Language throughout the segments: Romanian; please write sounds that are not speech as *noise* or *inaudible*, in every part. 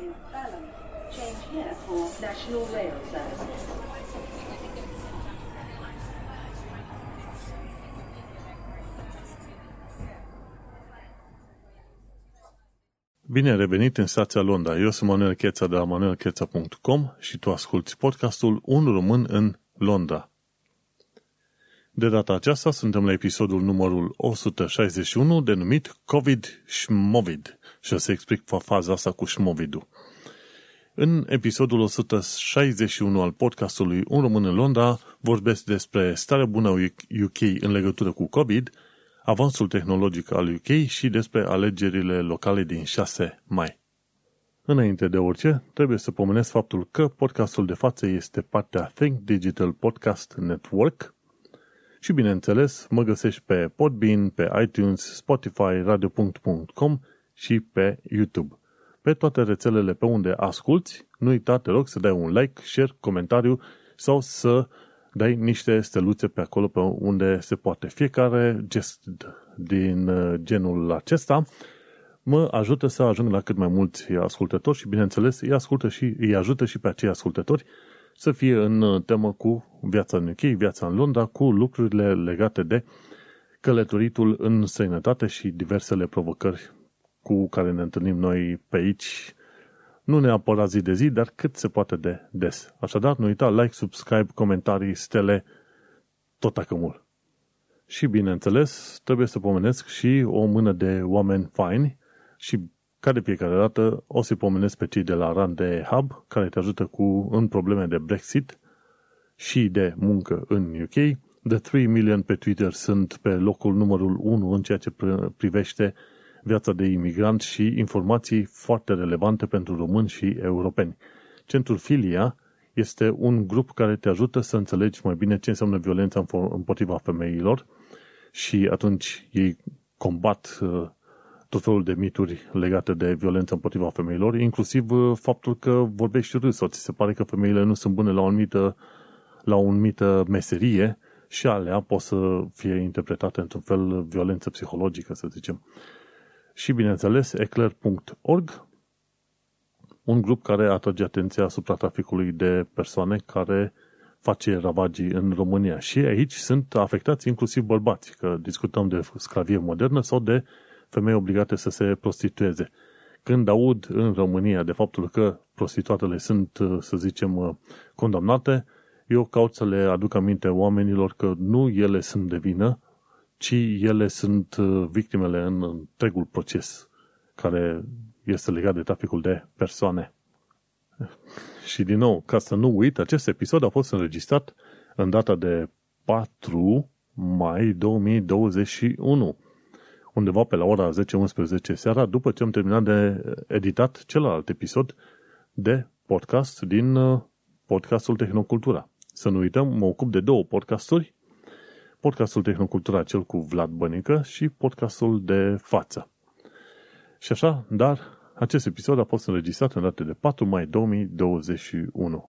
in Balham. Change here for National Rail Services. Bine ai revenit în stația Londra. Eu sunt Manuel Cheța de la manuelcheța.com și tu asculti podcastul Un român în Londra. De data aceasta suntem la episodul numărul 161 denumit COVID Schmovid și o să explic faza asta cu Schmovidul. În episodul 161 al podcastului Un român în Londra vorbesc despre starea bună UK în legătură cu COVID, avansul tehnologic al UK și despre alegerile locale din 6 mai. Înainte de orice, trebuie să pomenesc faptul că podcastul de față este partea Think Digital Podcast Network și, bineînțeles, mă găsești pe Podbean, pe iTunes, Spotify, radio.com și pe YouTube. Pe toate rețelele pe unde asculti, nu uita, te rog, să dai un like, share, comentariu sau să dai niște steluțe pe acolo pe unde se poate. Fiecare gest din uh, genul acesta mă ajută să ajung la cât mai mulți ascultători și, bineînțeles, îi, ascultă și, îi ajută și pe acei ascultători să fie în uh, temă cu viața în UK, viața în Londra, cu lucrurile legate de călătoritul în străinătate și diversele provocări cu care ne întâlnim noi pe aici, nu neapărat zi de zi, dar cât se poate de des. Așadar, nu uita like, subscribe, comentarii, stele, tot acămul. Și, bineînțeles, trebuie să pomenesc și o mână de oameni faini și ca de fiecare dată o să-i pomenesc pe cei de la Rande Hub, care te ajută cu în probleme de Brexit și de muncă în UK. The 3 million pe Twitter sunt pe locul numărul 1 în ceea ce privește viața de imigrant și informații foarte relevante pentru români și europeni. Centrul Filia este un grup care te ajută să înțelegi mai bine ce înseamnă violența împotriva femeilor și atunci ei combat uh, tot felul de mituri legate de violență împotriva femeilor, inclusiv uh, faptul că vorbești râs sau ți se pare că femeile nu sunt bune la o anumită, la o anumită meserie și alea pot să fie interpretate într-un fel violență psihologică, să zicem și, bineînțeles, eclair.org, un grup care atrage atenția asupra traficului de persoane care face ravagii în România. Și aici sunt afectați inclusiv bărbați, că discutăm de sclavie modernă sau de femei obligate să se prostitueze. Când aud în România de faptul că prostituatele sunt, să zicem, condamnate, eu caut să le aduc aminte oamenilor că nu ele sunt de vină, ci ele sunt uh, victimele în întregul proces care este legat de traficul de persoane. *laughs* Și din nou, ca să nu uit, acest episod a fost înregistrat în data de 4 mai 2021, undeva pe la ora 10-11 seara, după ce am terminat de editat celălalt episod de podcast din uh, podcastul Tehnocultura. Să nu uităm, mă ocup de două podcasturi podcastul Tehnocultura, cel cu Vlad Bănică și podcastul de față. Și așa, dar acest episod a fost înregistrat în date de 4 mai 2021.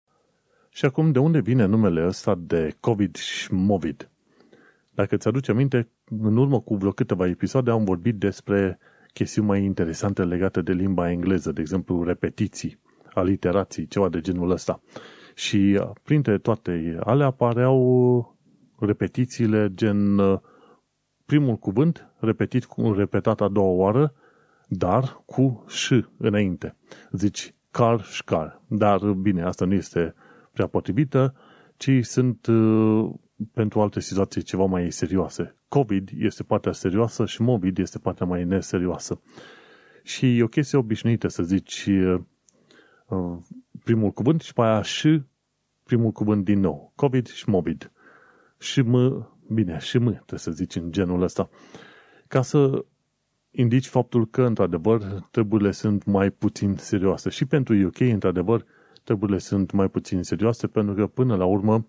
Și acum, de unde vine numele ăsta de COVID și Movid? Dacă ți aduce aminte, în urmă cu vreo câteva episoade am vorbit despre chestiuni mai interesante legate de limba engleză, de exemplu repetiții, aliterații, ceva de genul ăsta. Și printre toate alea apăreau repetițiile gen uh, primul cuvânt repetit cu repetat a doua oară, dar cu și înainte. Zici car și car. Dar bine, asta nu este prea potrivită, ci sunt uh, pentru alte situații ceva mai serioase. COVID este partea serioasă și movid este partea mai neserioasă. Și e o chestie obișnuită să zici uh, primul cuvânt și pe aia și primul cuvânt din nou. COVID și movid și mă, bine, și mă, trebuie să zici în genul ăsta, ca să indici faptul că, într-adevăr, treburile sunt mai puțin serioase. Și pentru UK, într-adevăr, treburile sunt mai puțin serioase, pentru că, până la urmă,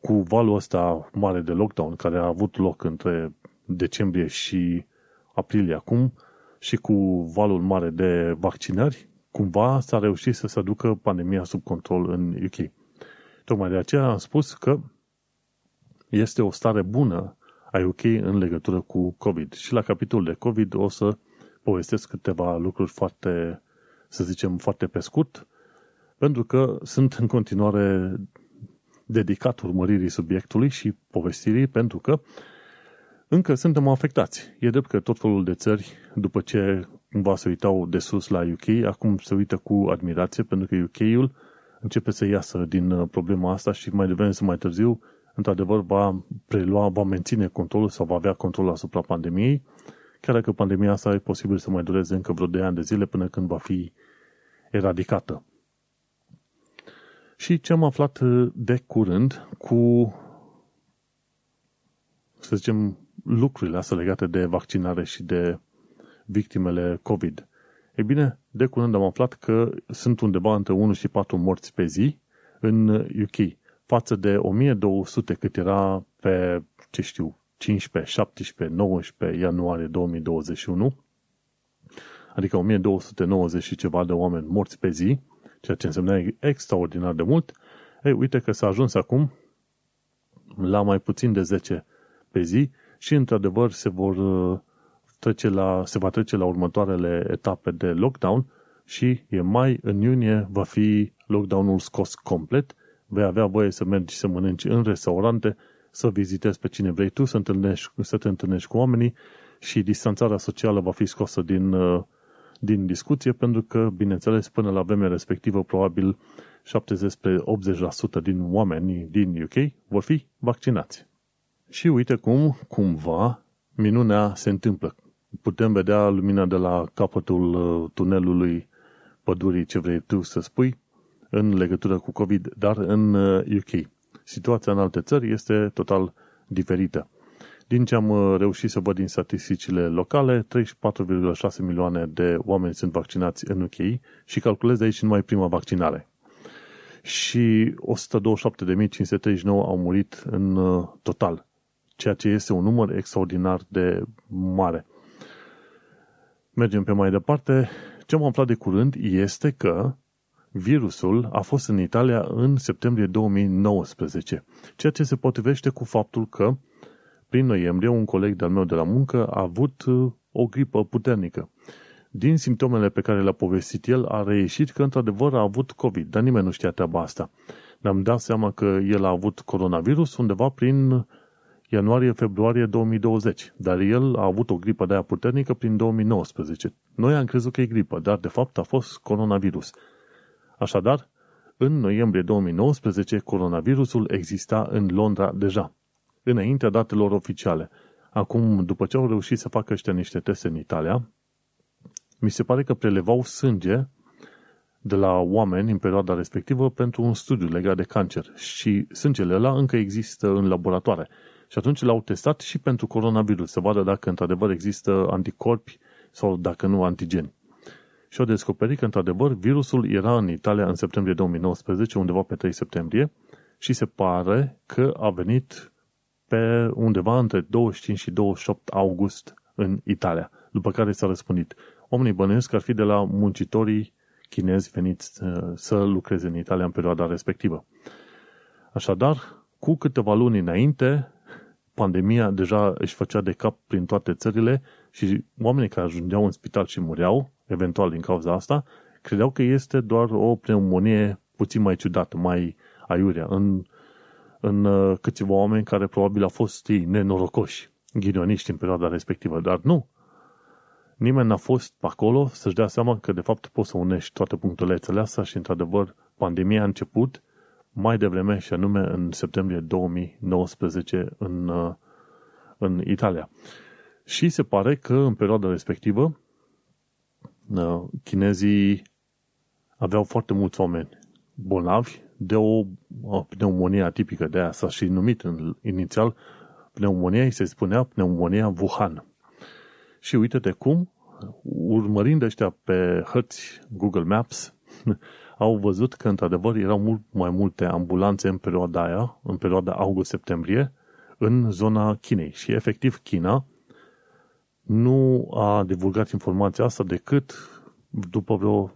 cu valul ăsta mare de lockdown, care a avut loc între decembrie și aprilie acum, și cu valul mare de vaccinări, cumva s-a reușit să se aducă pandemia sub control în UK. Tocmai de aceea am spus că este o stare bună a UK în legătură cu COVID. Și la capitolul de COVID o să povestesc câteva lucruri foarte să zicem foarte pe scurt, pentru că sunt în continuare dedicat urmăririi subiectului și povestirii, pentru că încă suntem afectați. E drept că tot felul de țări, după ce cumva se uitau de sus la UK, acum se uită cu admirație, pentru că UK-ul începe să iasă din uh, problema asta și mai devreme sau mai târziu, într-adevăr, va prelua, va menține controlul sau va avea control asupra pandemiei, chiar dacă pandemia asta e posibil să mai dureze încă vreo 2 ani de zile până când va fi eradicată. Și ce am aflat uh, de curând cu, să zicem, lucrurile astea legate de vaccinare și de victimele COVID. E bine, de curând am aflat că sunt undeva între 1 și 4 morți pe zi în UK, față de 1200 cât era pe, ce știu, 15, 17, 19 ianuarie 2021, adică 1290 și ceva de oameni morți pe zi, ceea ce însemna extraordinar de mult, ei, uite că s-a ajuns acum la mai puțin de 10 pe zi și, într-adevăr, se vor trece la, se va trece la următoarele etape de lockdown și e mai, în iunie, va fi lockdown-ul scos complet, vei avea voie să mergi să mănânci în restaurante, să vizitezi pe cine vrei tu, să, întâlnești, să te întâlnești cu oamenii și distanțarea socială va fi scosă din, uh, din discuție, pentru că, bineînțeles, până la vremea respectivă, probabil 70-80% din oamenii din UK vor fi vaccinați. Și uite cum, cumva, minunea se întâmplă putem vedea lumina de la capătul uh, tunelului pădurii, ce vrei tu să spui, în legătură cu COVID, dar în UK. Uh, Situația în alte țări este total diferită. Din ce am uh, reușit să văd din statisticile locale, 34,6 milioane de oameni sunt vaccinați în UK și calculez de aici numai prima vaccinare. Și 127.539 au murit în total, ceea ce este un număr extraordinar de mare. Mergem pe mai departe. Ce am aflat de curând este că virusul a fost în Italia în septembrie 2019, ceea ce se potrivește cu faptul că prin noiembrie un coleg de-al meu de la muncă a avut uh, o gripă puternică. Din simptomele pe care le-a povestit el, a reieșit că într-adevăr a avut COVID, dar nimeni nu știa treaba asta. Ne-am dat seama că el a avut coronavirus undeva prin ianuarie-februarie 2020, dar el a avut o gripă de aia puternică prin 2019. Noi am crezut că e gripă, dar de fapt a fost coronavirus. Așadar, în noiembrie 2019, coronavirusul exista în Londra deja, înaintea datelor oficiale. Acum, după ce au reușit să facă ăștia niște teste în Italia, mi se pare că prelevau sânge de la oameni în perioada respectivă pentru un studiu legat de cancer și sângele ăla încă există în laboratoare. Și atunci l-au testat și pentru coronavirus, să vadă dacă într-adevăr există anticorpi sau dacă nu antigeni. Și au descoperit că într-adevăr virusul era în Italia în septembrie 2019, undeva pe 3 septembrie, și se pare că a venit pe undeva între 25 și 28 august în Italia, după care s-a răspândit. Oamenii bănuiesc că ar fi de la muncitorii chinezi veniți uh, să lucreze în Italia în perioada respectivă. Așadar, cu câteva luni înainte, pandemia deja își făcea de cap prin toate țările și oamenii care ajungeau în spital și mureau, eventual din cauza asta, credeau că este doar o pneumonie puțin mai ciudată, mai aiurea, în, în uh, câțiva oameni care probabil au fost ei, nenorocoși, ghinioniști în perioada respectivă, dar nu. Nimeni n-a fost acolo să-și dea seama că de fapt poți să unești toate punctele astea și într-adevăr pandemia a început mai devreme și anume în septembrie 2019 în, uh, în Italia. Și se pare că în perioada respectivă uh, chinezii aveau foarte mulți oameni bolnavi de o, o pneumonie atipică, de aia s-a și numit în, inițial pneumonia, îi se spunea pneumonia Wuhan. Și uite-te cum, urmărind ăștia pe hărți Google Maps, *laughs* au văzut că într-adevăr erau mult mai multe ambulanțe în perioada aia, în perioada august-septembrie, în zona Chinei. Și efectiv China nu a divulgat informația asta decât după vreo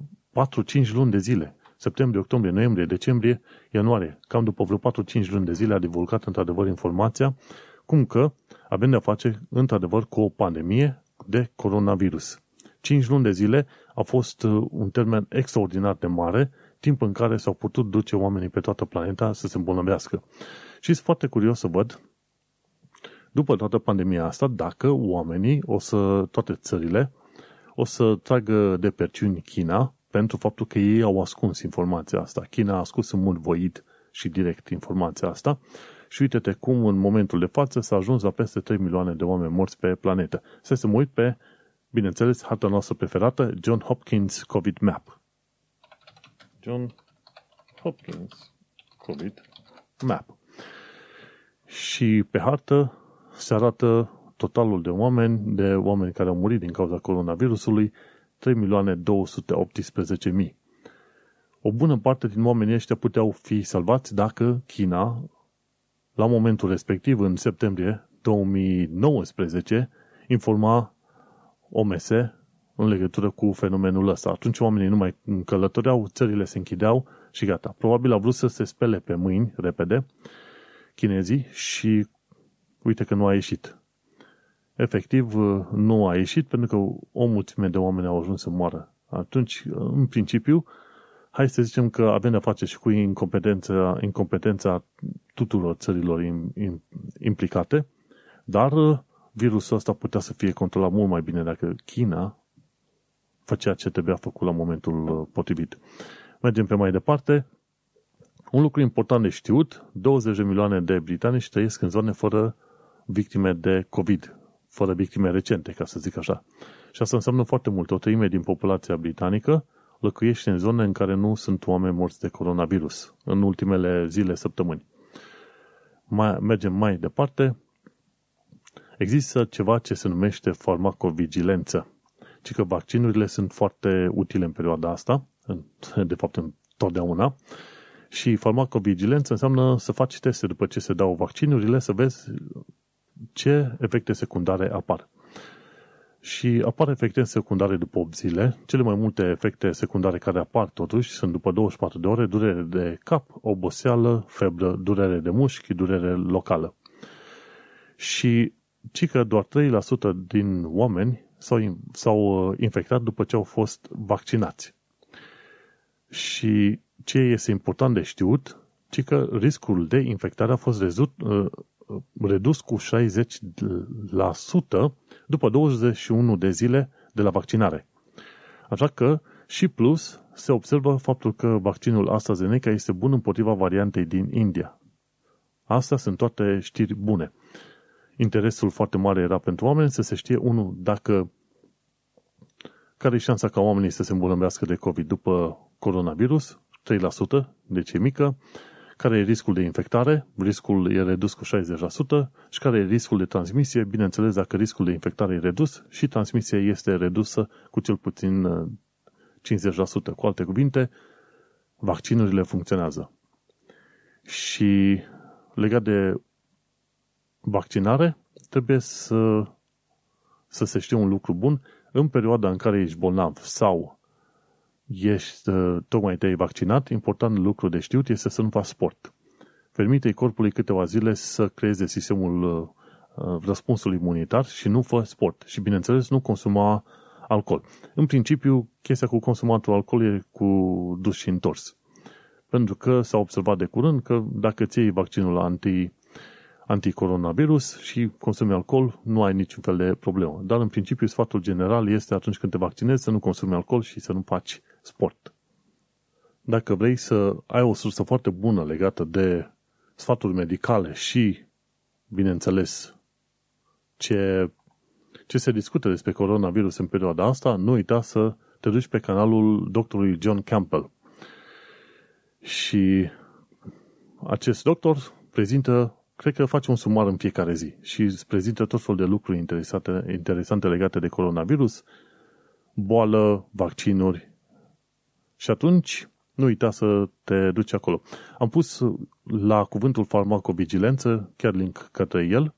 4-5 luni de zile. Septembrie, octombrie, noiembrie, decembrie, ianuarie. Cam după vreo 4-5 luni de zile a divulgat într-adevăr informația cum că avem de-a face într-adevăr cu o pandemie de coronavirus. 5 luni de zile a fost uh, un termen extraordinar de mare, timp în care s-au putut duce oamenii pe toată planeta să se îmbolnăvească. Și sunt foarte curios să văd, după toată pandemia asta, dacă oamenii, o să, toate țările, o să tragă de perciuni China pentru faptul că ei au ascuns informația asta. China a ascuns în mod voit și direct informația asta și uite-te cum în momentul de față s-a ajuns la peste 3 milioane de oameni morți pe planetă. Să să mă uit pe, bineînțeles, harta noastră preferată, John Hopkins COVID Map. John Hopkins COVID Map. Și pe hartă se arată totalul de oameni, de oameni care au murit din cauza coronavirusului, 3 milioane 218 mii. O bună parte din oamenii ăștia puteau fi salvați dacă China, la momentul respectiv, în septembrie 2019, informa OMS în legătură cu fenomenul ăsta. Atunci oamenii nu mai călătoreau, țările se închideau și gata. Probabil au vrut să se spele pe mâini repede chinezii și uite că nu a ieșit. Efectiv, nu a ieșit pentru că o mulțime de oameni au ajuns să moară. Atunci, în principiu, hai să zicem că avem de face și cu incompetența, incompetența tuturor țărilor implicate, dar virusul ăsta putea să fie controlat mult mai bine dacă China făcea ce trebuia făcut la momentul potrivit. Mergem pe mai departe. Un lucru important de știut, 20 de milioane de britanici trăiesc în zone fără victime de COVID, fără victime recente, ca să zic așa. Și asta înseamnă foarte mult. O treime din populația britanică locuiește în zone în care nu sunt oameni morți de coronavirus în ultimele zile, săptămâni. Mai, mergem mai departe. Există ceva ce se numește farmacovigilență. Ci că vaccinurile sunt foarte utile în perioada asta, de fapt întotdeauna, și farmacovigilență înseamnă să faci teste după ce se dau vaccinurile, să vezi ce efecte secundare apar. Și apar efecte secundare după 8 zile. Cele mai multe efecte secundare care apar totuși sunt după 24 de ore durere de cap, oboseală, febră, durere de mușchi, durere locală. Și ci că doar 3% din oameni s-au, s-au uh, infectat după ce au fost vaccinați. Și ce este important de știut, ci că riscul de infectare a fost rezut, uh, redus cu 60% după 21 de zile de la vaccinare. Așa că și plus se observă faptul că vaccinul AstraZeneca este bun împotriva variantei din India. Astea sunt toate știri bune. Interesul foarte mare era pentru oameni să se știe, unul, dacă care e șansa ca oamenii să se îmbolnăvească de COVID după coronavirus, 3%, deci e mică, care e riscul de infectare, riscul e redus cu 60% și care e riscul de transmisie, bineînțeles dacă riscul de infectare e redus și transmisia este redusă cu cel puțin 50%. Cu alte cuvinte, vaccinurile funcționează. Și legat de vaccinare, trebuie să, să se știe un lucru bun. În perioada în care ești bolnav sau ești, uh, tocmai te-ai vaccinat, important lucru de știut este să nu faci sport. Permite corpului câteva zile să creeze sistemul uh, uh, răspunsul imunitar și nu fă sport. Și, bineînțeles, nu consuma alcool. În principiu, chestia cu consumatul alcool e cu dus și întors. Pentru că s-a observat de curând că dacă ți iei vaccinul anti, anticoronavirus și consumi alcool, nu ai niciun fel de problemă. Dar, în principiu, sfatul general este atunci când te vaccinezi să nu consumi alcool și să nu faci sport. Dacă vrei să ai o sursă foarte bună legată de sfaturi medicale și, bineînțeles, ce, ce se discută despre coronavirus în perioada asta, nu uita să te duci pe canalul doctorului John Campbell. Și acest doctor prezintă, cred că face un sumar în fiecare zi și îți prezintă tot felul de lucruri interesante, interesante legate de coronavirus, boală, vaccinuri și atunci, nu uita să te duci acolo. Am pus la cuvântul farmacovigilență, chiar link către el,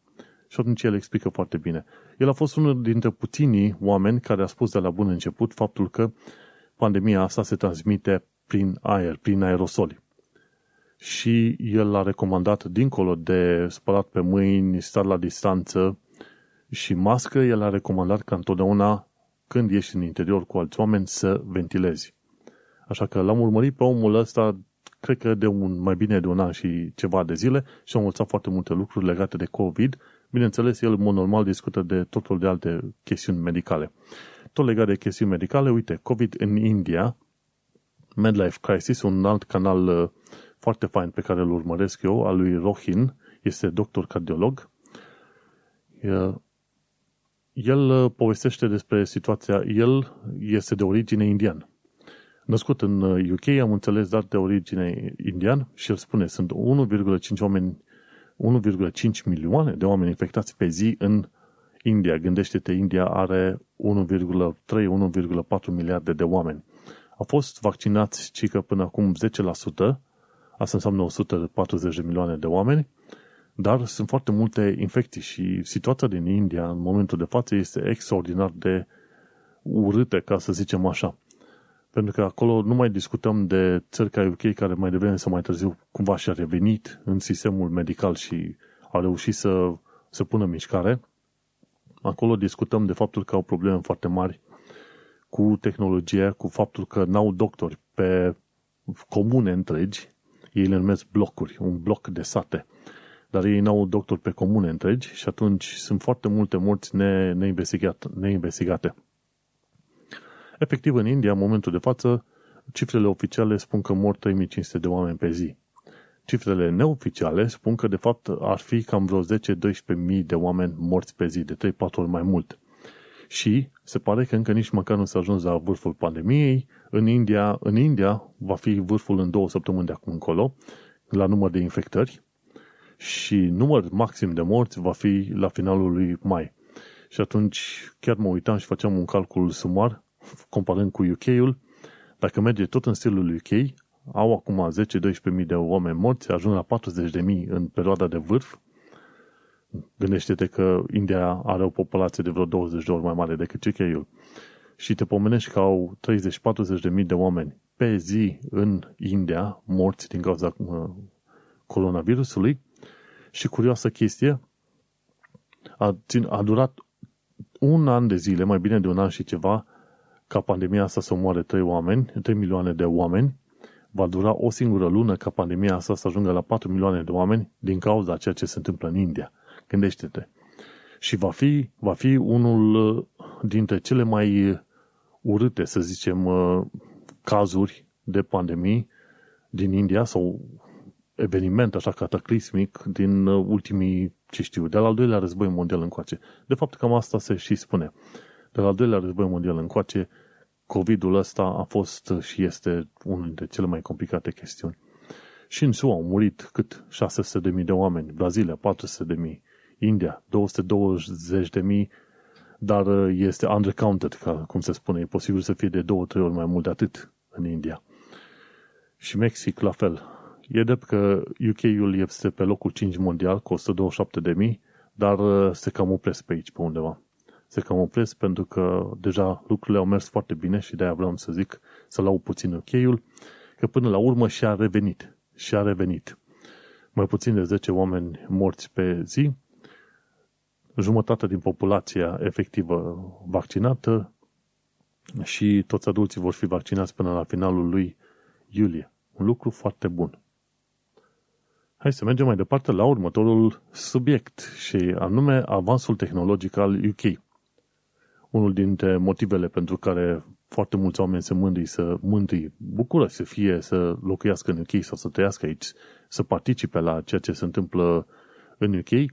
și atunci el explică foarte bine. El a fost unul dintre puținii oameni care a spus de la bun început faptul că pandemia asta se transmite prin aer, prin aerosoli. Și el a recomandat, dincolo de spălat pe mâini, stat la distanță și mască, el a recomandat ca întotdeauna când ești în interior cu alți oameni să ventilezi. Așa că l-am urmărit pe omul ăsta, cred că de un, mai bine de un an și ceva de zile și am învățat foarte multe lucruri legate de COVID. Bineînțeles, el în mod normal discută de totul de alte chestiuni medicale. Tot legat de chestiuni medicale, uite, COVID în India, Medlife Crisis, un alt canal uh, foarte fain pe care îl urmăresc eu, al lui Rohin, este doctor cardiolog. El uh, povestește despre situația, el este de origine indian. Născut în UK, uh, am înțeles, dar de origine indian și el spune, sunt 1,5 oameni 1,5 milioane de oameni infectați pe zi în India. Gândește-te, India are 1,3-1,4 miliarde de oameni. Au fost vaccinați cică până acum 10%, asta înseamnă 140 de milioane de oameni, dar sunt foarte multe infecții și situația din India în momentul de față este extraordinar de urâtă, ca să zicem așa. Pentru că acolo nu mai discutăm de țări ca UK care mai devreme sau mai târziu cumva și-a revenit în sistemul medical și a reușit să, să pună mișcare. Acolo discutăm de faptul că au probleme foarte mari cu tehnologia, cu faptul că n-au doctori pe comune întregi, ei le numesc blocuri, un bloc de sate, dar ei n-au doctori pe comune întregi și atunci sunt foarte multe morți ne, neinvestigate. neinvestigate. Efectiv, în India, în momentul de față, cifrele oficiale spun că mor 3500 de oameni pe zi. Cifrele neoficiale spun că, de fapt, ar fi cam vreo 10-12 de oameni morți pe zi, de 3-4 ori mai mult. Și se pare că încă nici măcar nu s-a ajuns la vârful pandemiei. În India, în India va fi vârful în două săptămâni de acum încolo, la număr de infectări, și număr maxim de morți va fi la finalul lui mai. Și atunci chiar mă uitam și făceam un calcul sumar, comparând cu UK-ul, dacă merge tot în stilul UK, au acum 10-12.000 de oameni morți, ajung la 40.000 în perioada de vârf. Gândește-te că India are o populație de vreo 20 de ori mai mare decât UK-ul. Și te pomenești că au 30-40.000 de oameni pe zi în India morți din cauza uh, coronavirusului. Și curioasă chestie, a, a durat un an de zile, mai bine de un an și ceva, ca pandemia asta să omoare 3 oameni, 3 milioane de oameni, va dura o singură lună ca pandemia asta să ajungă la 4 milioane de oameni din cauza ceea ce se întâmplă în India. Gândește-te. Și va fi, va fi unul uh, dintre cele mai urâte, să zicem, uh, cazuri de pandemii din India sau eveniment așa cataclismic din uh, ultimii, ce știu, de la al doilea război mondial încoace. De fapt, cam asta se și spune. De la al doilea război mondial încoace, COVID-ul ăsta a fost și este unul dintre cele mai complicate chestiuni. Și în SUA au murit cât 600.000 de oameni, Brazilia 400.000, India 220.000, dar uh, este undercounted, ca cum se spune, e posibil să fie de două, trei ori mai mult de atât în India. Și Mexic la fel. E drept că UK-ul este pe locul 5 mondial cu 127.000, dar uh, se cam opresc pe aici, pe undeva se cam opresc pentru că deja lucrurile au mers foarte bine și de-aia vreau să zic să lau puțin ocheiul, că până la urmă și-a revenit. Și-a revenit. Mai puțin de 10 oameni morți pe zi, jumătate din populația efectivă vaccinată și toți adulții vor fi vaccinați până la finalul lui iulie. Un lucru foarte bun. Hai să mergem mai departe la următorul subiect și anume avansul tehnologic al UK unul dintre motivele pentru care foarte mulți oameni se mândri să mândri, bucură să fie, să locuiască în UK sau să trăiască aici, să participe la ceea ce se întâmplă în UK,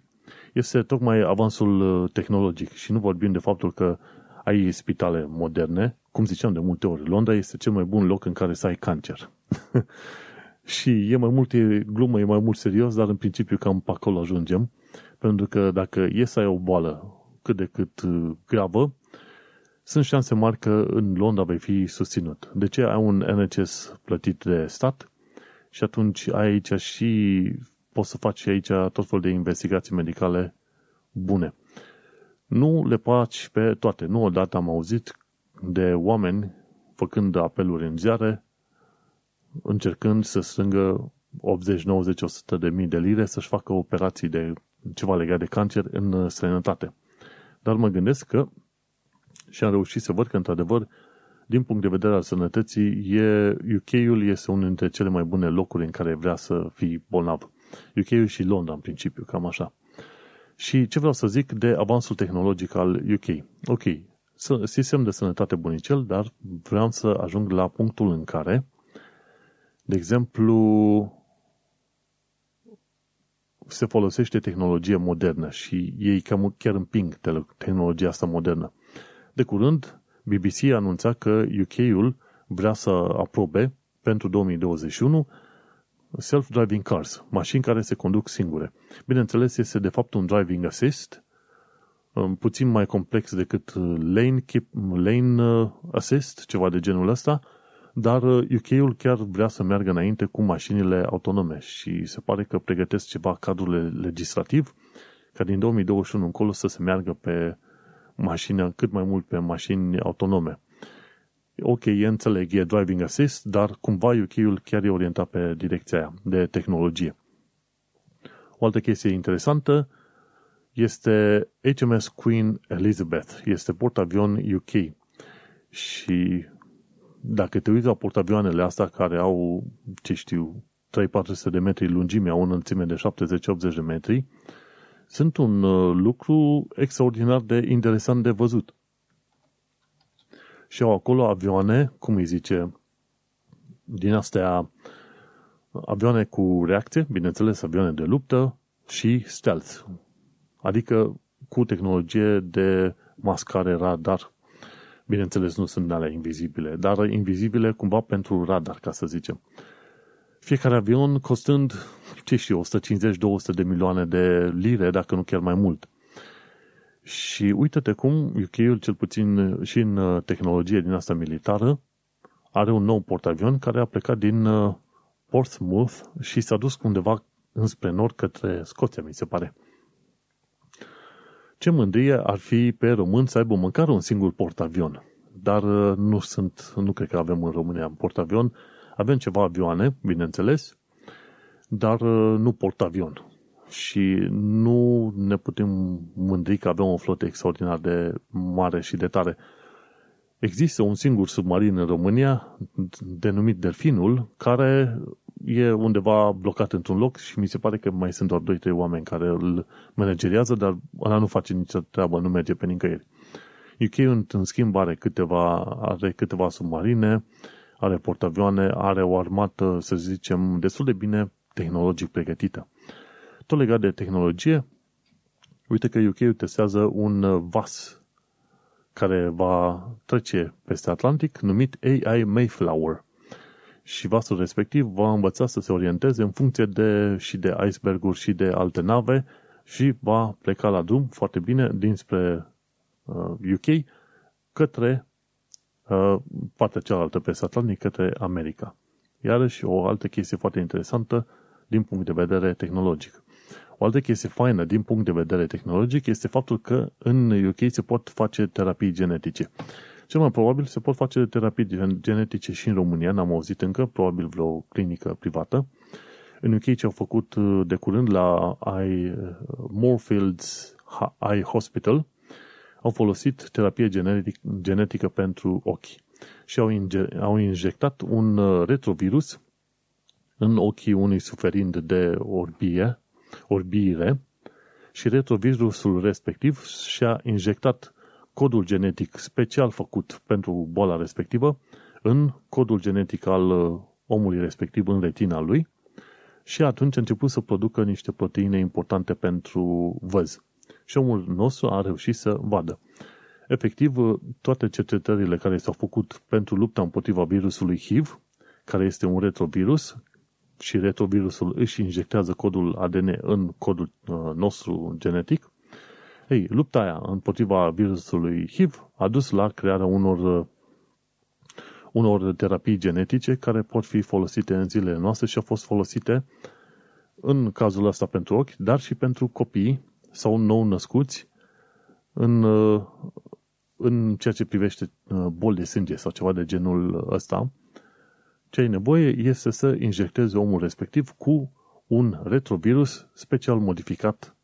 este tocmai avansul uh, tehnologic. Și nu vorbim de faptul că ai spitale moderne, cum ziceam de multe ori, Londra este cel mai bun loc în care să ai cancer. *laughs* și e mai mult e glumă, e mai mult serios, dar în principiu cam pe acolo ajungem, pentru că dacă e să ai o boală cât de cât uh, gravă, sunt șanse mari că în Londra vei fi susținut. De ce ai un NHS plătit de stat și atunci ai aici și poți să faci aici tot fel de investigații medicale bune. Nu le faci pe toate. Nu odată am auzit de oameni făcând apeluri în ziare, încercând să strângă 80, 90, 100 de mii de lire să-și facă operații de ceva legat de cancer în străinătate. Dar mă gândesc că Și am reușit să văd că, într-adevăr, din punct de vedere al sănătății, e, UK-ul este unul dintre cele mai bune locuri în care vrea să fii bolnav. UK-ul și Londra, în principiu, cam așa. Și ce vreau să zic de avansul tehnologic al UK? Ok, sistem de sănătate bunicel, dar vreau să ajung la punctul în care, de exemplu, se folosește tehnologie modernă și ei cam chiar împing tehnologia asta modernă. De curând, BBC a anunțat că UK-ul vrea să aprobe pentru 2021 self-driving cars, mașini care se conduc singure. Bineînțeles, este de fapt un driving assist, um, puțin mai complex decât lane, keep, lane uh, assist, ceva de genul ăsta, dar UK-ul uh, chiar vrea să meargă înainte cu mașinile autonome și se pare că pregătesc ceva cadrul legislativ ca din 2021 încolo să se meargă pe mașini, cât mai mult pe mașini autonome. Ok, e înțeleg, e driving assist, dar cumva UK-ul chiar e orientat pe direcția aia de tehnologie. O altă chestie interesantă este HMS Queen Elizabeth. Este portavion UK. Și dacă te uiți la portavioanele astea care au, ce știu, 3-400 de metri lungime, au o înălțime de 70-80 de metri, sunt un uh, lucru extraordinar de interesant de văzut. Și au acolo avioane, cum îi zice, din astea avioane cu reacție, bineînțeles avioane de luptă și stealth, adică cu tehnologie de mascare radar. Bineînțeles, nu sunt alea invizibile, dar invizibile cumva pentru radar, ca să zicem. Fiecare avion costând, ce știu, 150-200 de milioane de lire, dacă nu chiar mai mult. Și uite-te cum UK-ul, cel puțin și în uh, tehnologie din asta militară, are un nou portavion care a plecat din uh, Portsmouth și s-a dus undeva înspre nord către Scoția, mi se pare. Ce mândrie ar fi pe român să aibă măcar un singur portavion. Dar uh, nu sunt, nu cred că avem în România un portavion. Avem ceva avioane, bineînțeles, dar nu portavion și nu ne putem mândri că avem o flotă extraordinar de mare și de tare. Există un singur submarin în România, denumit Delfinul, care e undeva blocat într-un loc și mi se pare că mai sunt doar 2-3 oameni care îl manageriază, dar ăla nu face nicio treabă, nu merge pe nicăieri. UK, în schimb, are câteva, are câteva submarine, are portavioane, are o armată, să zicem, destul de bine tehnologic pregătită. Tot legat de tehnologie, uite că UK testează un vas care va trece peste Atlantic, numit AI Mayflower. Și vasul respectiv va învăța să se orienteze în funcție de, și de iceberguri și de alte nave și va pleca la drum foarte bine dinspre uh, UK către uh, partea cealaltă peste Atlantic, către America. Iarăși o altă chestie foarte interesantă din punct de vedere tehnologic. O altă chestie faină din punct de vedere tehnologic este faptul că în UK se pot face terapii genetice. Cel mai probabil se pot face terapii genetice și în România, n-am auzit încă, probabil vreo clinică privată. În UK ce au făcut uh, de curând la I, uh, Moorfields Eye Hospital, au folosit terapie genetic, genetică pentru ochi și au, inge, au injectat un uh, retrovirus în ochii unui suferind de orbie orbire și retrovirusul respectiv și-a injectat codul genetic special făcut pentru boala respectivă în codul genetic al uh, omului respectiv în retina lui și atunci a început să producă niște proteine importante pentru văz. Și omul nostru a reușit să vadă. Efectiv, uh, toate cercetările care s-au făcut pentru lupta împotriva virusului HIV, care este un retrovirus, și retrovirusul își injectează codul ADN în codul uh, nostru genetic, ei, lupta aia împotriva virusului HIV a dus la crearea unor, uh, unor terapii genetice care pot fi folosite în zilele noastre și au fost folosite în cazul ăsta pentru ochi, dar și pentru copii sau nou născuți în, uh, în ceea ce privește boli de sânge sau ceva de genul ăsta, ce ai nevoie este să injectezi omul respectiv cu un retrovirus special modificat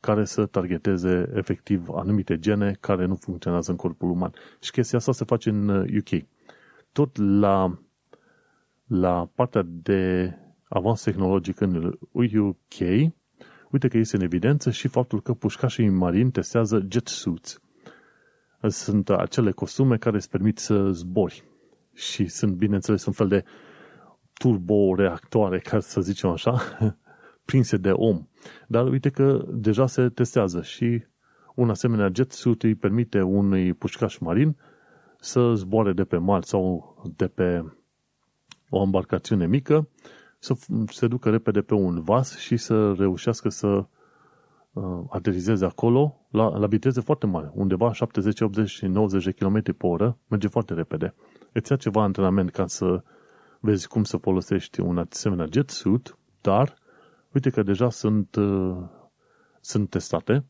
care să targeteze efectiv anumite gene care nu funcționează în corpul uman. Și chestia asta se face în UK. Tot la, la partea de avans tehnologic în UK, uite că este în evidență și faptul că pușcașii marini testează jet suits. Sunt acele costume care îți permit să zbori și sunt, bineînțeles, un fel de turboreactoare, ca să zicem așa, *laughs* prinse de om. Dar uite că deja se testează și un asemenea jet suit îi permite unui pușcaș marin să zboare de pe mal sau de pe o embarcațiune mică, să se ducă repede pe un vas și să reușească să uh, aterizeze acolo la, la viteze foarte mari, undeva 70, 80 și 90 de km pe oră, merge foarte repede. Îți ia ceva antrenament ca să vezi cum să folosești un asemenea jet suit, dar uite că deja sunt, uh, sunt testate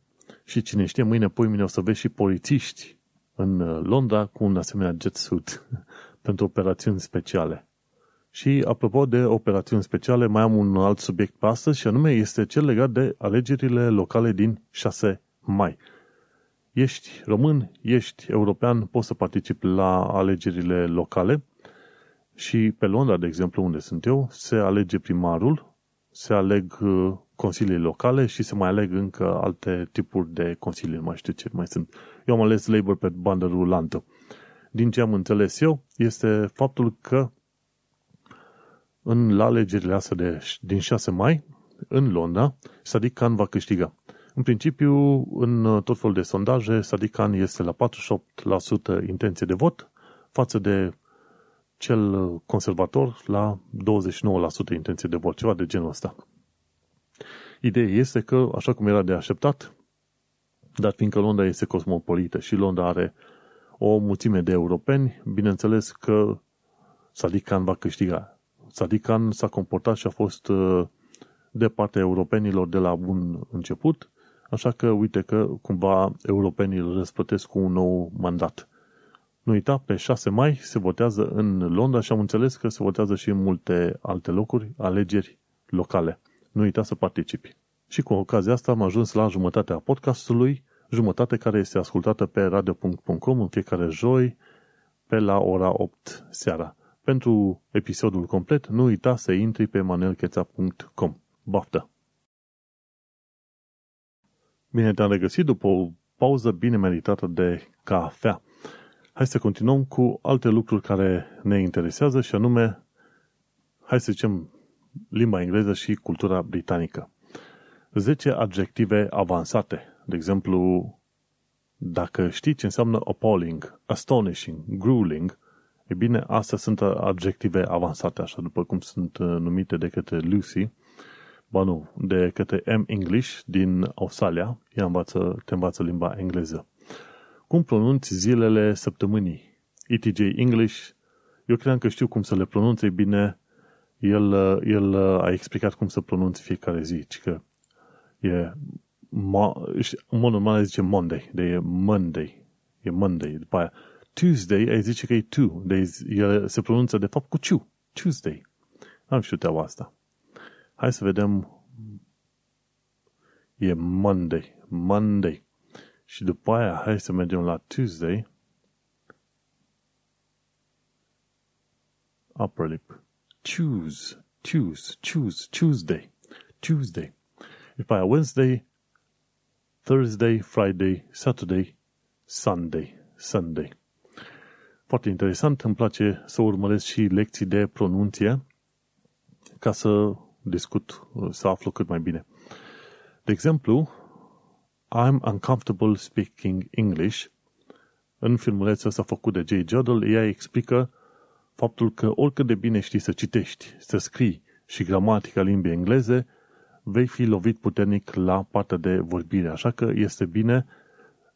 și cine știe, mâine, poi mine o să vezi și polițiști în uh, Londra cu un asemenea jet suit *laughs* pentru operațiuni speciale. Și apropo de operațiuni speciale, mai am un alt subiect pe astăzi și anume este cel legat de alegerile locale din 6 mai. Ești român, ești european, poți să participi la alegerile locale și pe Londra, de exemplu, unde sunt eu, se alege primarul, se aleg uh, consilii locale și se mai aleg încă alte tipuri de consilii, nu mai știu ce mai sunt. Eu am ales Labour pe bandă rulantă. Din ce am înțeles eu, este faptul că în la alegerile astea de, din 6 mai, în Londra, Sadiq Khan va câștiga. În principiu, în tot felul de sondaje, Sadiq Khan este la 48% intenție de vot față de cel conservator la 29% intenție de vot, ceva de genul ăsta. Ideea este că, așa cum era de așteptat, dar fiindcă Londra este cosmopolită și Londra are o mulțime de europeni, bineînțeles că Sadiq Khan va câștiga. Sadiq Khan s-a comportat și a fost uh, de partea europenilor de la bun început, așa că uite că cumva europenii îl răsplătesc cu un nou mandat. Nu uita, pe 6 mai se votează în Londra și am înțeles că se votează și în multe alte locuri alegeri locale. Nu uita să participi. Și cu ocazia asta am ajuns la jumătatea podcastului, jumătate care este ascultată pe radio.com în fiecare joi pe la ora 8 seara. Pentru episodul complet, nu uita să intri pe manelcheța.com. Baftă! Bine te-am regăsit după o pauză bine meritată de cafea. Hai să continuăm cu alte lucruri care ne interesează și anume, hai să zicem, limba engleză și cultura britanică. 10 adjective avansate. De exemplu, dacă știi ce înseamnă appalling, astonishing, grueling, e bine, astea sunt adjective avansate, așa după cum sunt uh, numite de către Lucy, ba nu, de către M English din Australia, ea învață, te învață limba engleză. Cum pronunți zilele săptămânii? ETJ English, eu cream că știu cum să le pronunțe bine, el, el a explicat cum să pronunți fiecare zi, ci că e în mod normal zice Monday, de e Monday, e Monday, după aia Tuesday, ai zice că e two, de el se pronunță de fapt cu ciu, Tuesday. Am știut treaba asta. Hai să vedem e Monday, Monday. Și după aia, hai să mergem la Tuesday. Upper lip. Choose, choose, choose, Tuesday, Tuesday. După aia, Wednesday, Thursday, Friday, Saturday, Sunday, Sunday. Foarte interesant, îmi place să urmăresc și lecții de pronunție ca să discut, să aflu cât mai bine. De exemplu, I'm uncomfortable speaking English. În filmulețul ăsta făcut de Jay Jodel, ea explică faptul că oricât de bine știi să citești, să scrii și gramatica limbii engleze, vei fi lovit puternic la partea de vorbire. Așa că este bine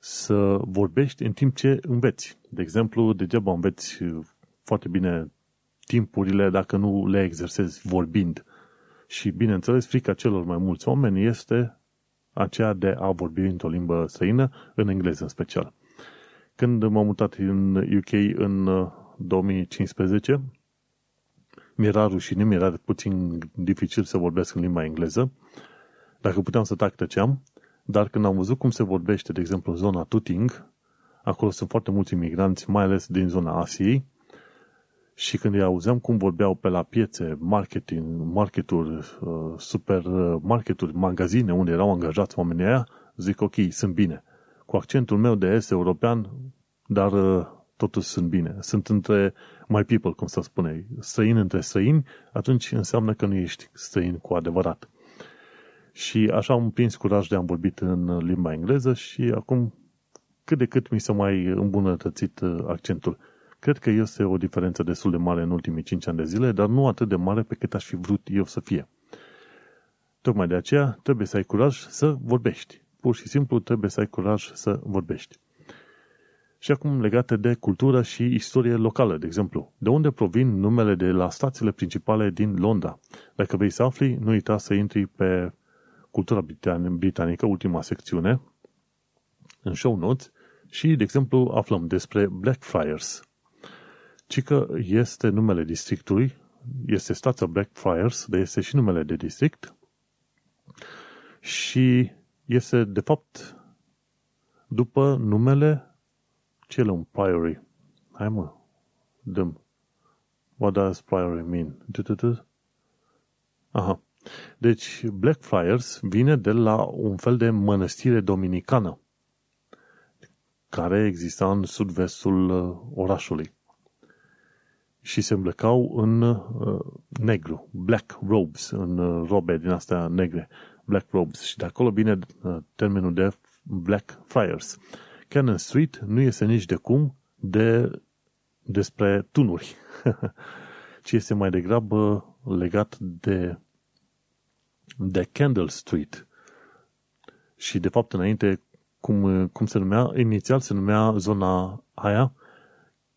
să vorbești în timp ce înveți. De exemplu, degeaba înveți foarte bine timpurile dacă nu le exersezi vorbind. Și, bineînțeles, frica celor mai mulți oameni este aceea de a vorbi într-o limbă străină, în engleză în special. Când m-am mutat în UK în 2015, uh, mi-era rușine, mi-era puțin dificil să vorbesc în limba engleză. Dacă puteam să tac, tăceam. Dar când am văzut cum se vorbește, de exemplu, în zona Tuting, acolo sunt foarte mulți imigranți, mai ales din zona Asiei, și când îi auzeam cum vorbeau pe la piețe, marketing, marketuri, uh, supermarketuri, magazine unde erau angajați oamenii aia, zic ok, sunt bine. Cu accentul meu de est european, dar uh, totuși sunt bine. Sunt între my people, cum să spune, străini între străini, atunci înseamnă că nu ești străin cu adevărat. Și așa am prins curaj de a vorbit în limba engleză și acum cât de cât mi s-a mai îmbunătățit uh, accentul. Cred că este o diferență destul de mare în ultimii 5 ani de zile, dar nu atât de mare pe cât aș fi vrut eu să fie. Tocmai de aceea trebuie să ai curaj să vorbești. Pur și simplu trebuie să ai curaj să vorbești. Și acum legate de cultură și istorie locală, de exemplu. De unde provin numele de la stațiile principale din Londra? Dacă vrei să afli, nu uita să intri pe cultura britanică, ultima secțiune, în show notes, și, de exemplu, aflăm despre Blackfriars. Ci că este numele districtului, este stația Blackfriars, dar este și numele de district și este, de fapt, după numele cel un priory. Hai mă, dăm. What does priory mean? Aha. Deci, Blackfriars vine de la un fel de mănăstire dominicană care exista în sud-vestul uh, orașului. Și se îmblăcau în uh, negru, black robes, în uh, robe din astea negre, black robes. Și de acolo vine uh, termenul de Black Friars. Cannon Street nu este nici de cum de, despre tunuri, *laughs* ci este mai degrabă legat de, de Candle Street. Și de fapt înainte, cum, cum se numea, inițial se numea zona aia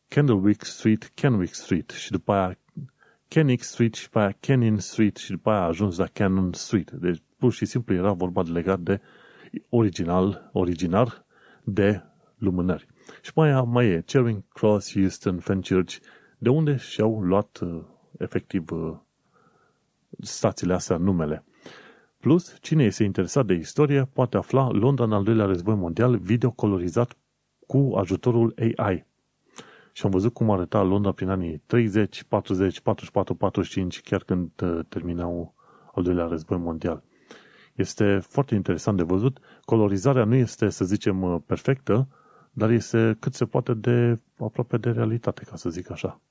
Candlewick Street, Kenwick Street și după aia Kenwick Street și după aia Canning Street și după aia a ajuns la Cannon Street. Deci pur și simplu era vorba de legat de original, originar de lumânări. Și mai, mai e Charing Cross, Houston, Fenchurch, de unde și-au luat uh, efectiv uh, stațiile astea numele. Plus, cine este interesat de istorie poate afla Londra în al doilea război mondial video colorizat cu ajutorul AI. Și am văzut cum arăta Londra prin anii 30, 40, 44, 45, chiar când uh, terminau al doilea război mondial. Este foarte interesant de văzut. Colorizarea nu este, să zicem, perfectă, dar este cât se poate de aproape de realitate, ca să zic așa.